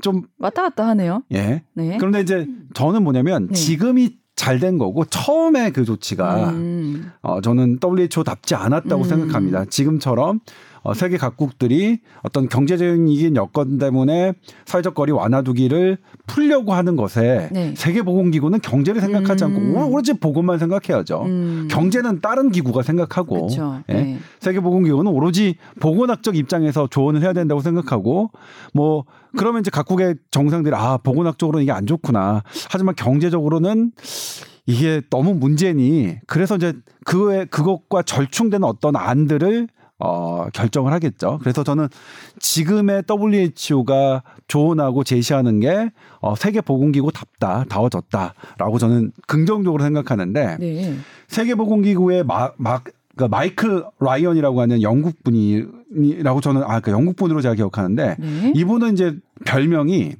좀 왔다 갔다 하네요. 예. 네. 그런데 이제 저는 뭐냐면 네. 지금이 잘 된 거고 처음에 그 조치가 음. 어, 저는 WHO답지 않았다고 음. 생각합니다. 지금처럼 어, 세계 각국들이 어떤 경제적인 여건 때문에 사회적 거리 완화두기를 풀려고 하는 것에 네. 세계보건기구는 경제를 생각하지 음. 않고 오로지 보건만 생각해야죠. 음. 경제는 다른 기구가 생각하고. 예? 네. 세계보건기구는 오로지 보건학적 입장에서 조언을 해야 된다고 생각하고 뭐 그러면 이제 각국의 정상들이 아 보건학적으로는 이게 안 좋구나 하지만 경제적으로는 이게 너무 문제니 그래서 이제 그에 그것과 절충되는 어떤 안들을 어 결정을 하겠죠. 그래서 저는 지금의 WHO가 조언하고 제시하는 게 어, 세계보건기구답다, 다워졌다라고 저는 긍정적으로 생각하는데 네. 세계보건기구의 마, 마, 그러니까 마이클 라이언이라고 하는 영국 분이라고 저는 아, 그 영국 분으로 제가 기억하는데 네. 이분은 이제 별명이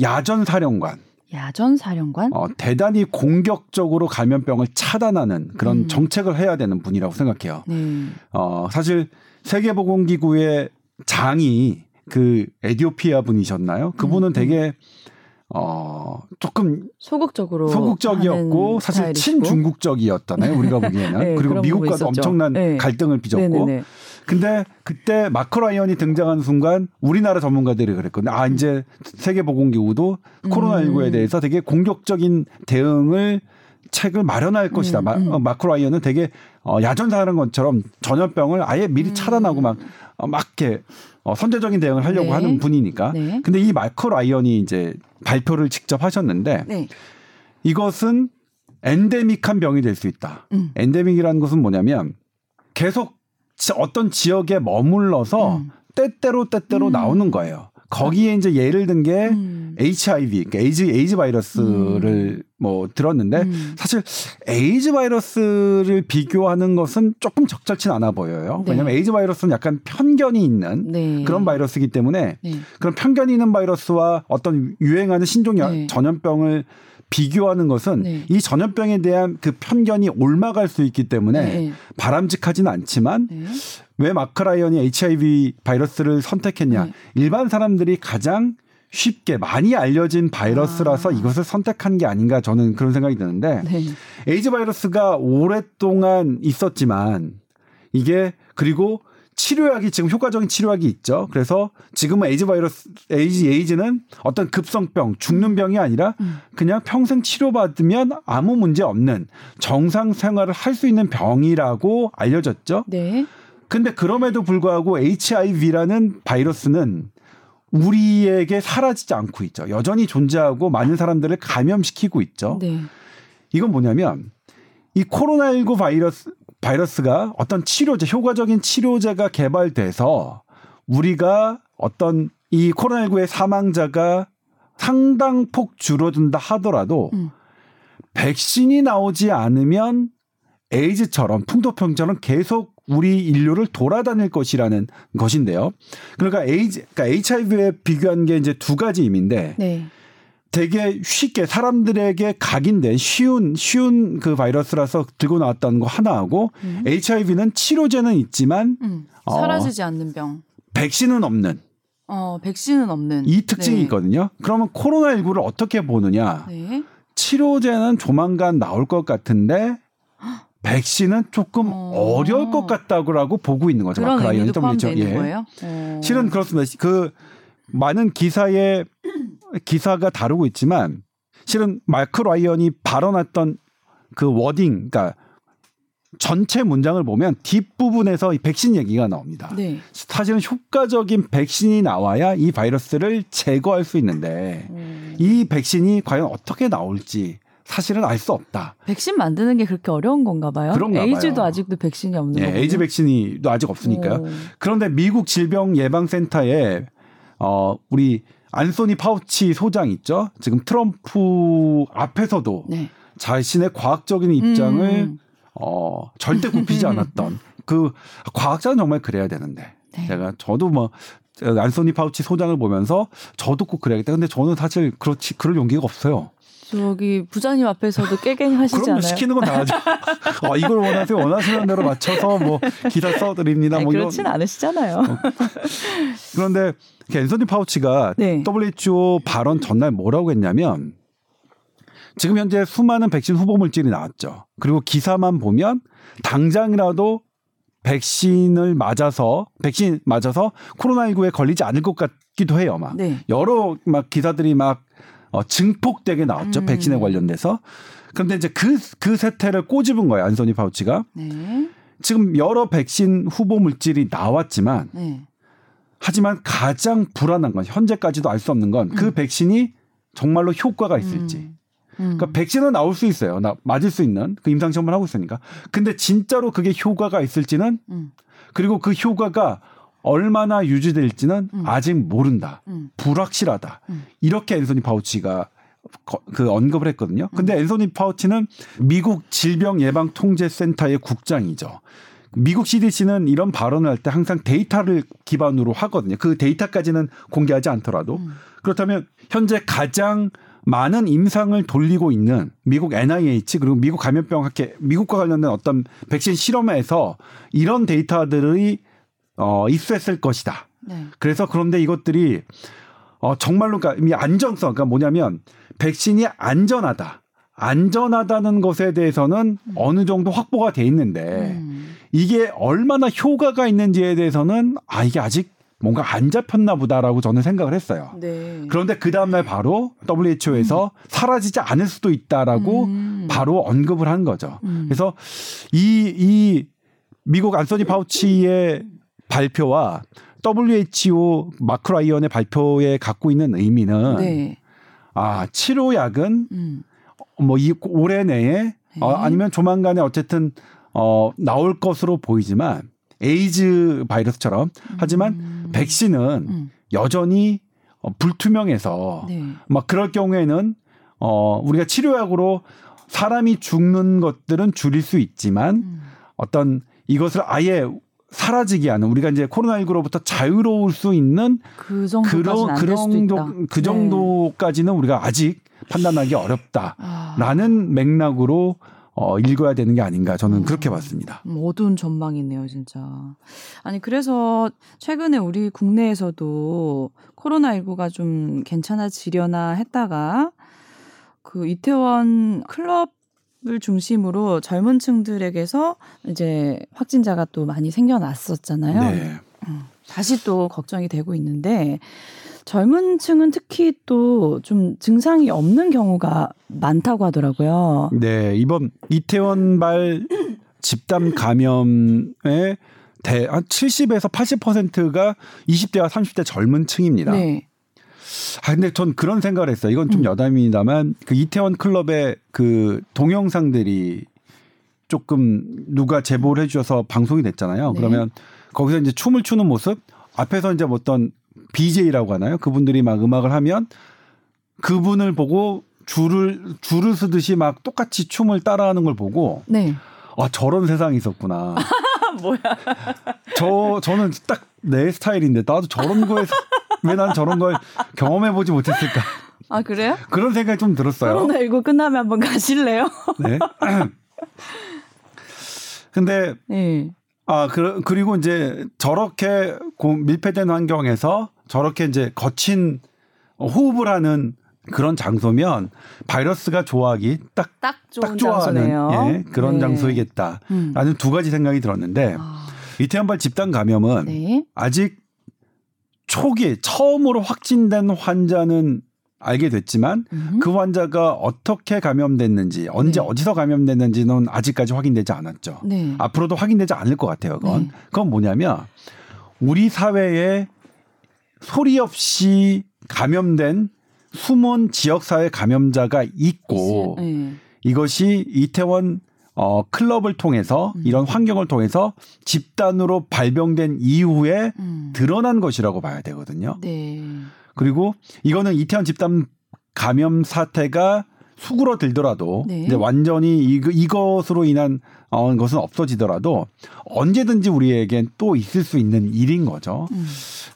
야전 사령관. 야전 사령관. 어, 대단히 공격적으로 감염병을 차단하는 그런 음. 정책을 해야 되는 분이라고 생각해요. 네. 어, 사실 세계보건기구의 장이 그 에디오피아 분이셨나요? 그분은 음, 되게 어, 조금 소극적으로 소극적이었고 사실 스타일이시고. 친중국적이었잖아요 우리가 보기에는 네, 그리고 미국과도 있었죠. 엄청난 네. 갈등을 빚었고 네네네. 근데 그때 마크 라이언이 등장하는 순간 우리나라 전문가들이 그랬거든요 아 이제 세계보건기구도 코로나19에 음. 대해서 되게 공격적인 대응을 책을 마련할 것이다. 음, 마, 음. 어, 마크 라이언은 되게 어, 야전사령관처럼 전염병을 아예 미리 음. 차단하고 막, 어, 막 이렇게 어, 선제적인 대응을 하려고 네. 하는 분이니까. 네. 근데 이 마크 라이언이 이제 발표를 직접 하셨는데 네. 이것은 endemic한 병이 될 수 있다. 음. endemic이라는 것은 뭐냐면 계속 지- 어떤 지역에 머물러서 음. 때때로 때때로 음. 나오는 거예요. 거기에 이제 예를 든 게 음. HIV, 그러니까 에이즈 에이즈 바이러스를 뭐 들었는데 음. 사실 에이즈 바이러스를 비교하는 것은 조금 적절치 않아 보여요. 네. 왜냐하면 에이즈 바이러스는 약간 편견이 있는 네. 그런 바이러스이기 때문에 네. 그런 편견이 있는 바이러스와 어떤 유행하는 신종 여- 네. 전염병을 비교하는 것은 네. 이 전염병에 대한 그 편견이 옮아갈 수 있기 때문에 네. 바람직하지는 않지만 네. 왜 마크라이언이 HIV 바이러스를 선택했냐? 네. 일반 사람들이 가장 쉽게 많이 알려진 바이러스라서 아. 이것을 선택한 게 아닌가 저는 그런 생각이 드는데 네. 에이즈 바이러스가 오랫동안 있었지만 이게 그리고 치료약이 지금 효과적인 치료약이 있죠. 그래서 지금은 에이즈 바이러스 에이즈 에이즈는 어떤 급성병, 죽는 병이 아니라 음. 그냥 평생 치료받으면 아무 문제 없는 정상 생활을 할 수 있는 병이라고 알려졌죠. 네. 근데 그럼에도 불구하고 HIV라는 바이러스는 우리에게 사라지지 않고 있죠. 여전히 존재하고 많은 사람들을 감염시키고 있죠. 네. 이건 뭐냐면 이 코로나19 바이러스 바이러스가 어떤 치료제, 효과적인 치료제가 개발돼서 우리가 어떤 이 코로나19의 사망자가 상당폭 줄어든다 하더라도 음. 백신이 나오지 않으면 에이즈처럼 풍토병처럼 계속 우리 인류를 돌아다닐 것이라는 것인데요. 그러니까 에이즈, 그러니까 HIV에 비교한 게 이제 두 가지 의미인데 네. 되게 쉽게 사람들에게 각인된 쉬운 쉬운 그 바이러스라서 들고 나왔다는 거 하나하고 음. HIV는 치료제는 있지만 음. 어. 사라지지 않는 병. 백신은 없는 어, 백신은 없는. 이 특징이 네. 있거든요. 그러면 코로나19를 어떻게 보느냐? 네. 치료제는 조만간 나올 것 같은데 백신은 조금 어. 어... 려울것 같다고 보고 있는 거죠. 포함되어 있는 예. 거예요? 어. 실은 그렇습니다. 그 많은 기사에 기사가 다루고 있지만 실은 마크 라이언이 발언했던 그 wording, 그러니까 전체 문장을 보면 뒷부분에서 이 백신 얘기가 나옵니다. 네. 사실은 효과적인 백신이 나와야 이 바이러스를 제거할 수 있는데 음. 이 백신이 과연 어떻게 나올지 사실은 알 수 없다. 백신 만드는 게 그렇게 어려운 건가 봐요. 그런가 에이즈도 봐요. 아직도 백신이 없는 예, 거예요. 에이즈 백신이 아직 없으니까요. 그런데 미국 질병 예방센터에 어 우리 안소니 파우치 소장 있죠. 지금 트럼프 앞에서도 네. 자신의 과학적인 입장을 음. 어 절대 굽히지 않았던 그 과학자는 정말 그래야 되는데 네. 제가 저도 뭐 안소니 파우치 소장을 보면서 저도 꼭 그래야겠다. 근데 저는 사실 그렇지 그럴 용기가 없어요. 저기 부자님 앞에서도 깨갱 하시지 그럼 않아요? 시키는 건다 하죠. 어, 이걸 원하세요. 원하시는 대로 맞춰서 뭐 기사 써드립니다. 아니, 뭐 이런 그렇진 않으시잖아요. 그런데 그 앤소니 파우치가 네. WHO 발언 전날 뭐라고 했냐면 지금 현재 수많은 백신 후보 물질이 나왔죠. 그리고 기사만 보면 당장이라도 백신을 맞아서 백신 맞아서 코로나19에 걸리지 않을 것 같기도 해요. 막 네. 여러 막 기사들이 막 어, 증폭되게 나왔죠. 음. 백신에 관련돼서. 그런데 이제 그, 그 세태를 꼬집은 거예요. 안소니 파우치가. 네. 지금 여러 백신 후보 물질이 나왔지만 네. 하지만 가장 불안한 건 현재까지도 알 수 없는 건그 백신이 정말로 효과가 있을지. 음. 음. 그러니까 백신은 나올 수 있어요. 나 맞을 수 있는 그 임상 시험을 하고 있으니까. 근데 진짜로 그게 효과가 있을지는 음. 그리고 그 효과가 얼마나 유지될지는 음. 아직 모른다. 음. 불확실하다. 음. 이렇게 앤소니 파우치가 거- 그 언급을 했거든요. 근데 음. 앤소니 파우치는 미국 질병 예방 통제 센터의 국장이죠. 미국 CDC는 이런 발언을 할 때 항상 데이터를 기반으로 하거든요. 그 데이터까지는 공개하지 않더라도 음. 그렇다면 현재 가장 많은 임상을 돌리고 있는 미국 NIH 그리고 미국 감염병 학회 미국과 관련된 어떤 백신 실험에서 이런 데이터들이 어 입수했을 것이다. 네. 그래서 그런데 이것들이 어 정말로 그러니까 이 안정성 그러니까 뭐냐면 백신이 안전하다. 안전하다는 것에 대해서는 어느 정도 확보가 돼 있는데 음. 이게 얼마나 효과가 있는지에 대해서는 아 이게 아직 뭔가 안 잡혔나 보다라고 저는 생각을 했어요. 네. 그런데 그 다음날 바로 WHO에서 사라지지 않을 수도 있다라고 음. 바로 언급을 한 거죠. 음. 그래서 이, 이 미국 안소니 파우치의 발표와 WHO 마크 라이언의 발표에 갖고 있는 의미는 네. 아 치료약은 음. 뭐이 올해 내에 어, 네. 아니면 조만간에 어쨌든 어 나올 것으로 보이지만 에이즈 바이러스처럼 하지만 음. 백신은 음. 여전히 어, 불투명해서 네. 막 그럴 경우에는 어 우리가 치료약으로 사람이 죽는 것들은 줄일 수 있지만 음. 어떤 이것을 아예 사라지게 하는 우리가 이제 코로나19로부터 자유로울 수 있는 그 정도까지는 수도 있다. 그런 그 네. 정도까지는 우리가 아직 판단하기 어렵다라는 아, 맥락으로 어 읽어야 되는 게 아닌가 저는 음. 그렇게 봤습니다. 음, 어두운 전망이네요, 진짜. 아니, 그래서 최근에 우리 국내에서도 코로나19가 좀 괜찮아지려나 했다가 그 이태원 클럽 을 중심으로 젊은 층들에게서 이제 확진자가 또 많이 생겨났었잖아요. 네. 다시 또 걱정이 되고 있는데 젊은 층은 특히 또 좀 증상이 없는 경우가 많다고 하더라고요. 네, 이번 이태원발 집단 감염의 대, 한 70에서 80%가 20대와 30대 젊은 층입니다. 네. 아, 근데 전 그런 생각을 했어요. 이건 좀 음. 여담입니다만 그 이태원 클럽의 그 동영상들이 조금 누가 제보를 해주셔서 방송이 됐잖아요. 네. 그러면 거기서 이제 춤을 추는 모습 앞에서 이제 뭐 어떤 BJ라고 하나요? 그분들이 막 음악을 하면 그분을 보고 줄을 줄을 서듯이 막 똑같이 춤을 따라하는 걸 보고 네. 아 저런 세상이 있었구나. 뭐야? 저 저는 딱 내 스타일인데 나도 저런 거에서 왜 난 저런 걸 경험해 보지 못했을까 아 그래요? 그런 생각이 좀 들었어요. 코로나19 끝나면 한번 가실래요? 네. 근데 네. 아 그, 그리고 이제 저렇게 고- 밀폐된 환경에서 저렇게 이제 거친 호흡을 하는 그런 장소면 바이러스가 좋아하기 딱 딱 딱 좋아하는. 예, 그런 네. 장소이겠다라는 음. 두 가지 생각이 들었는데 아, 이태원발 집단 감염은 네. 아직 초기 처음으로 확진된 환자는 알게 됐지만 음. 그 환자가 어떻게 감염됐는지 언제 네. 어디서 감염됐는지는 아직까지 확인되지 않았죠. 네. 앞으로도 확인되지 않을 것 같아요. 그건 네. 그건 뭐냐면 우리 사회에 소리 없이 감염된 숨은 지역사회 감염자가 있고 네. 이것이 이태원 어, 클럽을 통해서 음. 이런 환경을 통해서 집단으로 발병된 이후에 음. 드러난 것이라고 봐야 되거든요. 네. 그리고 이거는 이태원 집단 감염 사태가 수그러들더라도 네. 이제 완전히 이, 이것으로 인한 어, 것은 없어지더라도 언제든지 우리에겐 또 있을 수 있는 일인 거죠. 음.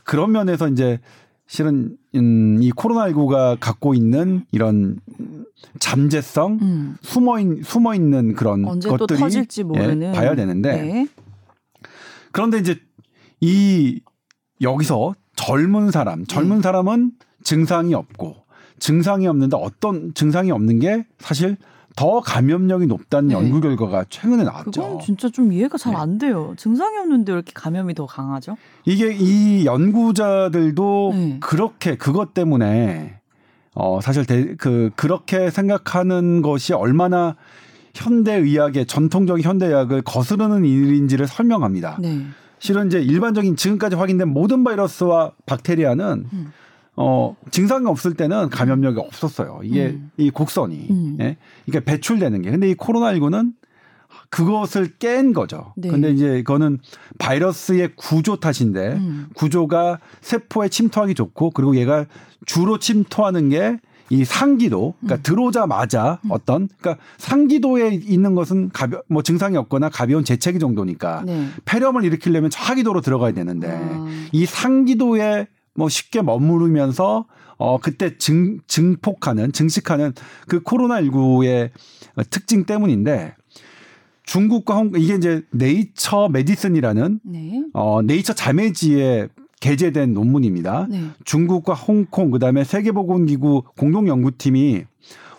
그런 면에서 이제 실은 음, 이 코로나19가 갖고 있는 이런 잠재성, 음. 숨어 있, 숨어 있는 그런 언제 또 것들이 터질지 모르는 예, 봐야 되는데 네. 그런데 이제 이 여기서 젊은 사람, 젊은 네. 사람은 증상이 없고 증상이 없는데 어떤 증상이 없는 게 사실 더 감염력이 높다는 네. 연구 결과가 최근에 나왔죠. 그건 진짜 좀 이해가 잘 네. 안 돼요. 증상이 없는데 왜 이렇게 감염이 더 강하죠? 이게 이 연구자들도 네. 그렇게 그것 때문에 어 사실 대, 그 그렇게 생각하는 것이 얼마나 현대 의학의 전통적인 현대 의학을 거스르는 일인지를 설명합니다. 네. 실은 이제 일반적인 지금까지 확인된 모든 바이러스와 박테리아는 음. 어 증상이 없을 때는 감염력이 없었어요. 이게 음. 이 곡선이 음. 예? 이게 배출되는 게. 근데 이 코로나19는 그것을 깬 거죠. 네. 근데 이제 이거는 바이러스의 구조 탓인데 음. 구조가 세포에 침투하기 좋고 그리고 얘가 주로 침투하는 게 이 상기도 그러니까 음. 들어오자마자 어떤 그러니까 상기도에 있는 것은 가벼 뭐 증상이 없거나 가벼운 재채기 정도니까 네. 폐렴을 일으키려면 하기도로 들어가야 되는데 아. 이 상기도에 뭐 쉽게 머무르면서 어 그때 증 증폭하는 증식하는 그 코로나 19의 특징 때문인데 중국과 홍 이게 이제 네이처 메디슨이라는 네. 어 네이처 자매지에 게재된 논문입니다. 네. 중국과 홍콩 그다음에 세계보건기구 공동 연구팀이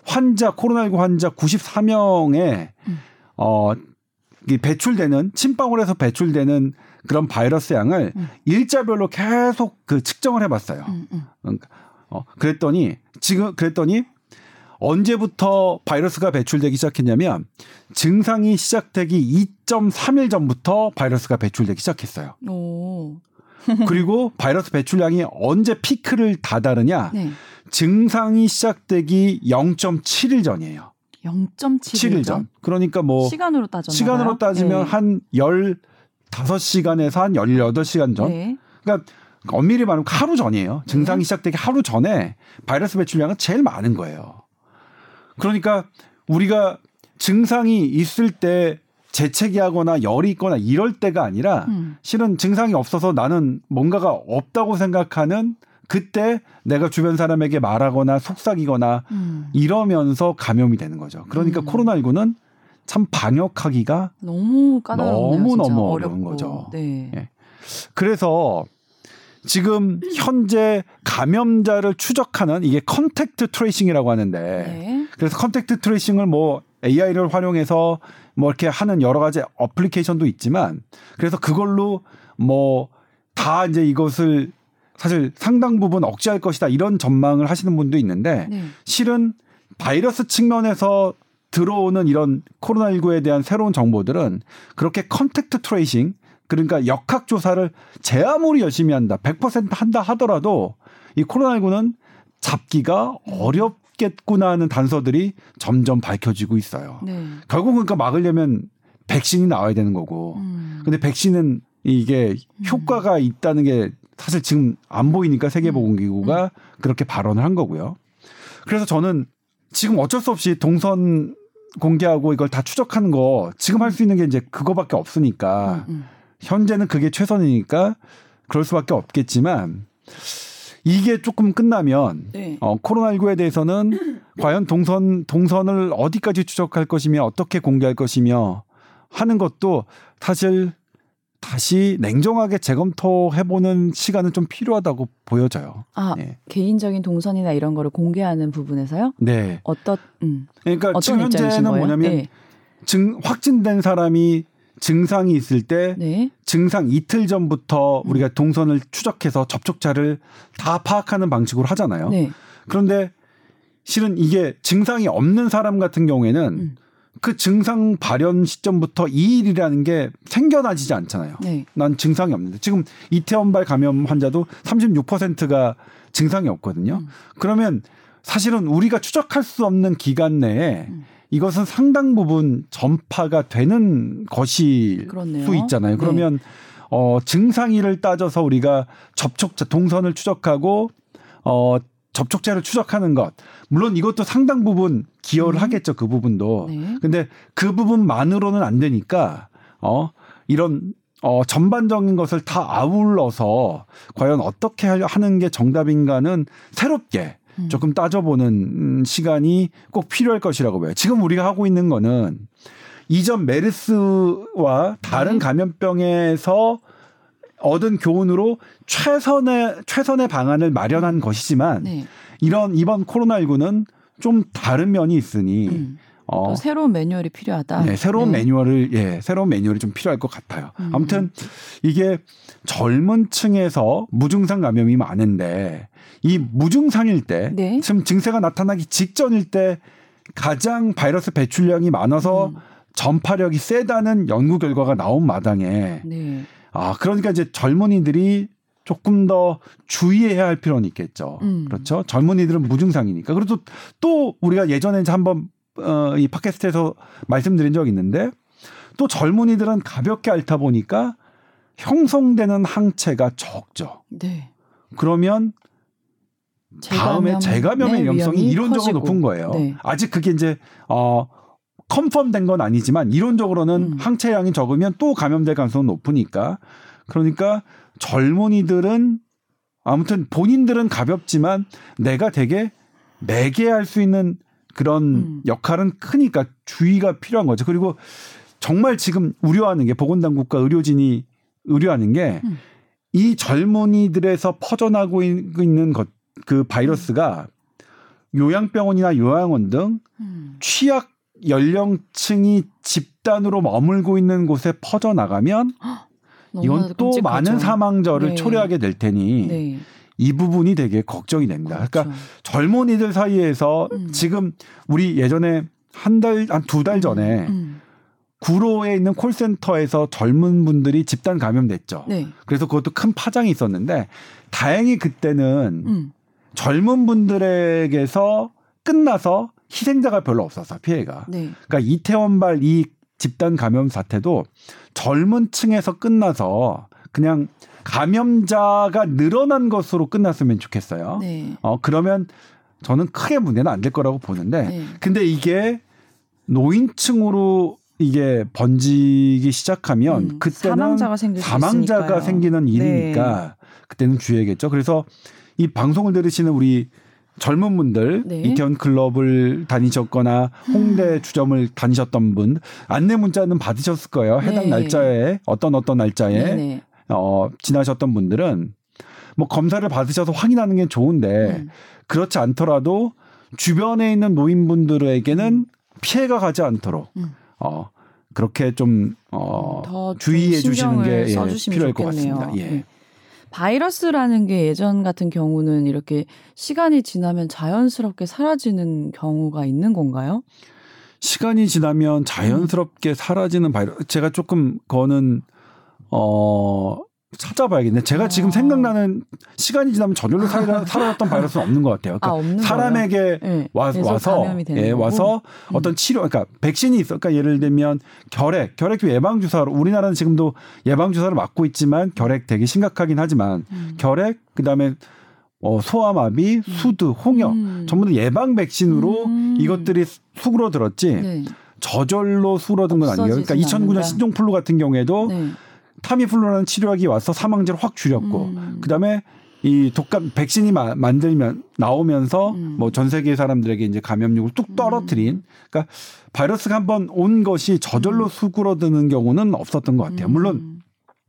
환자 코로나19 환자 94명의 음. 어이 배출되는 침방울에서 배출되는 그런 바이러스 양을 음. 일자별로 계속 그 측정을 해봤어요. 음, 음. 그러니까 어 그랬더니 지금 그랬더니 언제부터 바이러스가 배출되기 시작했냐면 증상이 시작되기 2.3일 전부터 바이러스가 배출되기 시작했어요. 오. 그리고 바이러스 배출량이 언제 피크를 다다르냐? 네. 증상이 시작되기 0.7일 전이에요. 0.7일 7일 전. 그러니까 뭐 시간으로 따져 시간으로 따지면 네. 한 15시간에서 한 18시간 전. 네. 그러니까 엄밀히 말하면 하루 전이에요. 증상이 시작되기 하루 전에 바이러스 배출량은 제일 많은 거예요. 그러니까 우리가 증상이 있을 때 재채기 하거나 열이 있거나 이럴 때가 아니라 음. 실은 증상이 없어서 나는 뭔가가 없다고 생각하는 그때 내가 주변 사람에게 말하거나 속삭이거나 음. 이러면서 감염이 되는 거죠. 그러니까 음. 코로나19는 참 방역하기가 너무 까다롭네요. 너무. 너무. 어려운 거죠. 네. 예. 그래서 지금 현재 감염자를 추적하는 이게 contact tracing이라고 하는데 네. 그래서 contact tracing을 뭐 AI를 활용해서 뭐 이렇게 하는 여러 가지 어플리케이션도 있지만 그래서 그걸로 뭐 다 이제 이것을 사실 상당 부분 억제할 것이다 이런 전망을 하시는 분도 있는데 네. 실은 바이러스 측면에서 들어오는 이런 코로나19에 대한 새로운 정보들은 그렇게 contact tracing 그러니까 역학 조사를 제 아무리 열심히 한다 100% 한다 하더라도 이 코로나19는 잡기가 어렵겠구나 하는 단서들이 점점 밝혀지고 있어요. 네. 결국은 그러니까 막으려면 백신이 나와야 되는 거고. 음. 근데 백신은 이게 효과가 있다는 게 사실 지금 안 보이니까 세계보건기구가 그렇게 발언을 한 거고요. 그래서 저는 지금 어쩔 수 없이 동선 공개하고 이걸 다 추적하는 거 지금 할 수 있는 게 이제 그거밖에 없으니까 음, 음. 현재는 그게 최선이니까 그럴 수밖에 없겠지만 이게 조금 끝나면 네. 어, 코로나19에 대해서는 과연 동선 동선을 어디까지 추적할 것이며 어떻게 공개할 것이며 하는 것도 사실 다시 냉정하게 재검토해보는 시간은 좀 필요하다고 보여져요. 아 네. 개인적인 동선이나 이런 거를 공개하는 부분에서요? 네. 어떤 음. 그러니까 지금 현재는? 뭐냐면 네. 증 확진된 사람이 증상이 있을 때 네. 증상 이틀 전부터 우리가 동선을 추적해서 접촉자를 다 파악하는 방식으로 하잖아요. 네. 그런데 실은 이게 증상이 없는 사람 같은 경우에는 음. 그 증상 발현 시점부터 2일이라는 게 생겨나지지 않잖아요. 네. 난 증상이 없는데 지금 이태원발 감염 환자도 36%가 증상이 없거든요. 음. 그러면 사실은 우리가 추적할 수 없는 기간 내에 음. 이것은 상당 부분 전파가 되는 것일 그렇네요. 수 있잖아요. 네. 그러면 어 증상일을 따져서 우리가 접촉자 동선을 추적하고 어 접촉자를 추적하는 것 물론 이것도 상당 부분 기여를 음. 하겠죠 그 부분도 네. 근데 그 부분만으로는 안 되니까 어 이런 어 전반적인 것을 다 아울러서 과연 어떻게 하는 게 정답인가는 새롭게 음. 조금 따져보는 음, 시간이 꼭 필요할 것이라고 봐요. 지금 우리가 하고 있는 거는 이전 메르스와 다른 네. 감염병에서 얻은 교훈으로 최선의 최선의 방안을 마련한 것이지만 네. 이런 이번 코로나19는 좀 다른 면이 있으니 음. 어, 또 새로운 매뉴얼이 필요하다. 네, 새로운 네. 매뉴얼을 예, 새로운 매뉴얼이 좀 필요할 것 같아요. 음. 아무튼 이게 젊은 층에서 무증상 감염이 많은데 이 무증상일 때 네. 지금 증세가 나타나기 직전일 때 가장 바이러스 배출량이 많아서 음. 전파력이 세다는 연구 결과가 나온 마당에 네. 아 그러니까 이제 젊은이들이 조금 더 주의해야 할 필요는 있겠죠. 음. 그렇죠. 젊은이들은 무증상이니까. 그리고 또, 또 우리가 예전에 이제 한번 어, 이 팟캐스트에서 말씀드린 적 있는데 또 젊은이들은 가볍게 앓다 보니까 형성되는 항체가 적죠. 네. 그러면 다음에 재감염의 위험성이 위험이 이론적으로 커지고. 높은 거예요. 네. 아직 그게 이제 어 컨펌된 건 아니지만 이론적으로는 음. 항체량이 적으면 또 감염될 가능성은 높으니까 그러니까 젊은이들은 아무튼 본인들은 가볍지만 내가 되게 매개할 수 있는 그런 음. 역할은 크니까 주의가 필요한 거죠. 그리고 정말 지금 우려하는 게 보건당국과 의료진이 의료하는 게이 음. 젊은이들에서 퍼져나고 있는 것, 그 바이러스가 요양병원이나 요양원 등 음. 취약 연령층이 집단으로 머물고 있는 곳에 퍼져 나가면 이건 또 끔찍하죠. 많은 사망자를 네. 초래하게 될 테니 네. 이 부분이 되게 걱정이 됩니다. 그러니까 그렇죠. 젊은이들 사이에서 음. 지금 우리 예전에 한 달, 한 두 달 전에 음. 구로에 있는 콜센터에서 젊은 분들이 집단 감염됐죠. 네. 그래서 그것도 큰 파장이 있었는데 다행히 그때는 음. 젊은 분들에게서 끝나서 희생자가 별로 없었어 피해가. 네. 그러니까 이태원발 이 집단 감염 사태도 젊은 층에서 끝나서 그냥 감염자가 늘어난 것으로 끝났으면 좋겠어요. 네. 어 그러면 저는 크게 문제는 안 될 거라고 보는데 네. 근데 이게 노인층으로 이게 번지기 시작하면 음, 그때는 사망자가 사망자가. 네. 생기는 일이니까 그때는 주의해야겠죠. 그래서 이 방송을 들으시는 우리 젊은 분들 네. 이태원 클럽을 다니셨거나 홍대 주점을 다니셨던 분 안내 문자는 받으셨을 거예요. 해당 네. 날짜에 어떤 어떤 날짜에 네. 네. 어 지나셨던 분들은 뭐 검사를 받으셔서 확인하는 게 좋은데 음. 그렇지 않더라도 주변에 있는 노인분들에게는 피해가 가지 않도록 음. 어 그렇게 좀 어, 주의해 주시는 게 예, 필요할 것 좋겠네요. 같습니다. 예. 네. 바이러스라는 게 예전 같은 경우는 이렇게 시간이 지나면 자연스럽게 사라지는 경우가 있는 건가요? 시간이 지나면 자연스럽게 사라지는 바이러스. 제가 조금 그거는 어 찾아봐야겠네. 제가 지금 아. 생각나는 시간이 지나면 저절로 사라, 사라졌던 바이러스는 없는 것 같아요. 그러니까 아, 없는 사람에게 네. 와, 되는 예, 거고? 와서 음. 어떤 치료 그러니까 백신이 있어. 그러니까 예를 들면 결핵, 결핵도 예방 주사로 우리나라는 지금도 예방 주사를 맞고 있지만 결핵 되게 심각하긴 하지만 음. 결핵 그다음에 어 소아마비, 수두, 홍역 음. 전부 다 예방 백신으로 음. 이것들이 수그러들었지 네. 저절로 수그러든 건 아니에요. 그러니까 없어지진 2009년 않는다. 신종플루 같은 경우에도 네. 타미플루라는 치료약이 와서 사망자를 확 줄였고 음. 그다음에 이 독감 백신이 마- 만들면 나오면서 음. 뭐전 세계 사람들에게 이제 감염력을 뚝 떨어뜨린 그러니까 바이러스가 한번 온 것이 저절로 수그러드는 경우는 없었던 것 같아요. 물론 음.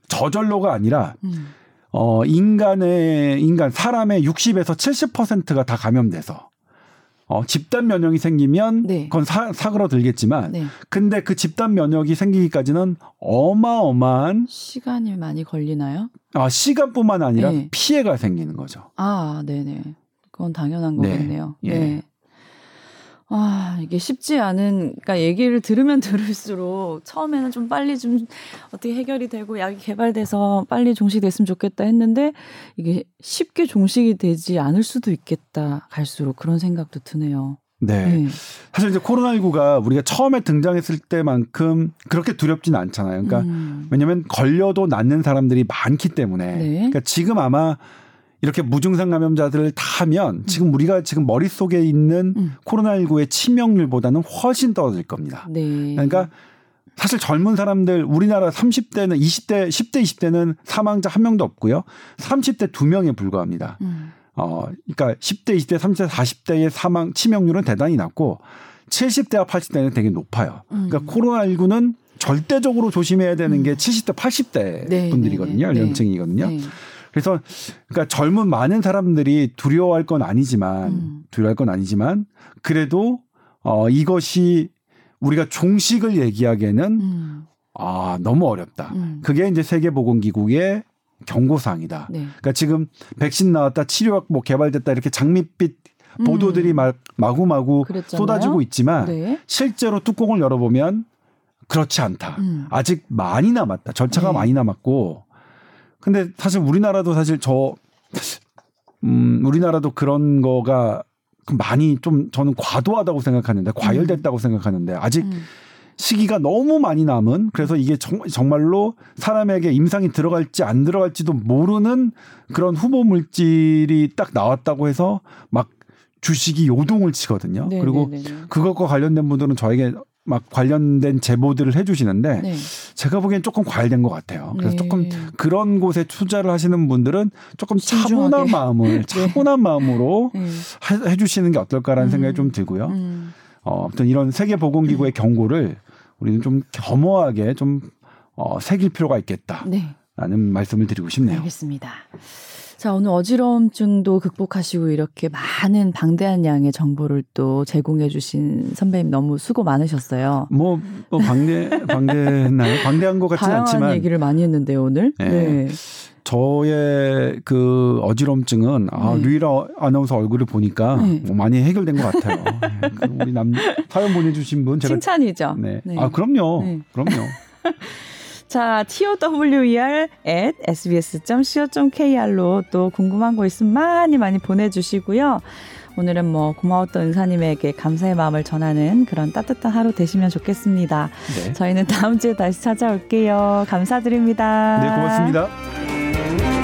저절로가 아니라 음. 어 인간의 인간 사람의 60에서 70%가 다 감염돼서 어 집단 면역이 생기면 네. 그건 사, 사그러들겠지만 네. 근데 그 집단 면역이 생기기까지는 어마어마한 시간이 많이 걸리나요? 아, 시간뿐만 아니라 네. 피해가 생기는 거죠. 아, 네네. 그건 당연한 네. 거겠네요. 예. 네. 아, 이게 쉽지 않은, 그러니까 얘기를 들으면 들을수록 처음에는 좀 빨리 좀 어떻게 해결이 되고 약이 개발돼서 빨리 종식됐으면 좋겠다 했는데 이게 쉽게 종식이 되지 않을 수도 있겠다 갈수록 그런 생각도 드네요. 네. 네. 사실 이제 코로나19가 우리가 처음에 등장했을 때만큼 그렇게 두렵지는 않잖아요. 그러니까 음. 왜냐하면 걸려도 낫는 사람들이 많기 때문에. 네. 그러니까 지금 아마 이렇게 무증상 감염자들을 다 하면 지금 우리가 지금 머릿속에 있는 음. 코로나19의 치명률보다는 훨씬 떨어질 겁니다. 네. 그러니까 사실 젊은 사람들 우리나라 30대는 20대, 10대, 20대는 사망자 한 명도 없고요. 30대 두 명에 불과합니다. 음. 어, 그러니까 10대, 20대, 30대, 40대의 사망 치명률은 대단히 낮고 70대와 80대는 되게 높아요. 그러니까 음. 코로나19는 절대적으로 조심해야 되는 게 70대, 80대 네, 분들이거든요. 네, 네. 연령층이거든요. 네. 그래서 그러니까 젊은 많은 사람들이 두려워할 건 아니지만 음. 두려워할 건 아니지만 그래도 어 이것이 우리가 종식을 얘기하기에는 음. 아 너무 어렵다. 음. 그게 이제 세계보건기구의 경고사항이다. 네. 그러니까 지금 백신 나왔다, 치료약 뭐 개발됐다 이렇게 장밋빛 보도들이 음. 막 마구마구 그랬잖아요. 쏟아지고 있지만 네. 실제로 뚜껑을 열어보면 그렇지 않다. 음. 아직 많이 남았다. 절차가 네. 많이 남았고. 근데 사실 우리나라도 사실 저, 음, 우리나라도 그런 거가 많이 좀 저는 과도하다고 생각하는데 과열됐다고 생각하는데 아직 음. 시기가 너무 많이 남은 그래서 이게 정, 정말로 사람에게 임상이 들어갈지 안 들어갈지도 모르는 그런 후보 물질이 딱 나왔다고 해서 막 주식이 요동을 치거든요. 네, 그리고 네, 네, 네. 그것과 관련된 분들은 저에게 막 관련된 제보들을 해주시는데 네. 제가 보기엔 조금 과열된 것 같아요. 그래서 네. 조금 그런 곳에 투자를 하시는 분들은 조금 신중하게. 차분한 마음을 차분한 마음으로 네. 해- 해주시는 게 어떨까라는 음. 생각이 좀 들고요. 음. 어, 아무튼 이런 세계보건기구의 경고를 우리는 좀 겸허하게 좀 어, 새길 필요가 있겠다 라는 네. 말씀을 드리고 싶네요. 알겠습니다. 자, 오늘 어지러움증도 극복하시고 이렇게 많은 방대한 양의 정보를 또 제공해 주신 선배님 너무 수고 많으셨어요. 뭐, 뭐 방대 방대했나요? 방대한 것 다양한 않지만 얘기를 많이 했는데요, 오늘. 네. 네. 저의 그 어지럼증은 아, 네. 류일아 아나운서 얼굴을 보니까 네. 뭐 많이 해결된 것 같아요. 네, 그 우리 남 사연 보내주신 분 제가 칭찬이죠. 네. 네. 아 그럼요, 네. 그럼요. 자, tower at sbs.co.kr로 또 궁금한 거 있으면 많이 많이 보내주시고요. 오늘은 뭐 고마웠던 은사님에게 감사의 마음을 전하는 그런 따뜻한 하루 되시면 좋겠습니다. 네. 저희는 다음 주에 다시 찾아올게요. 감사드립니다. 네, 고맙습니다.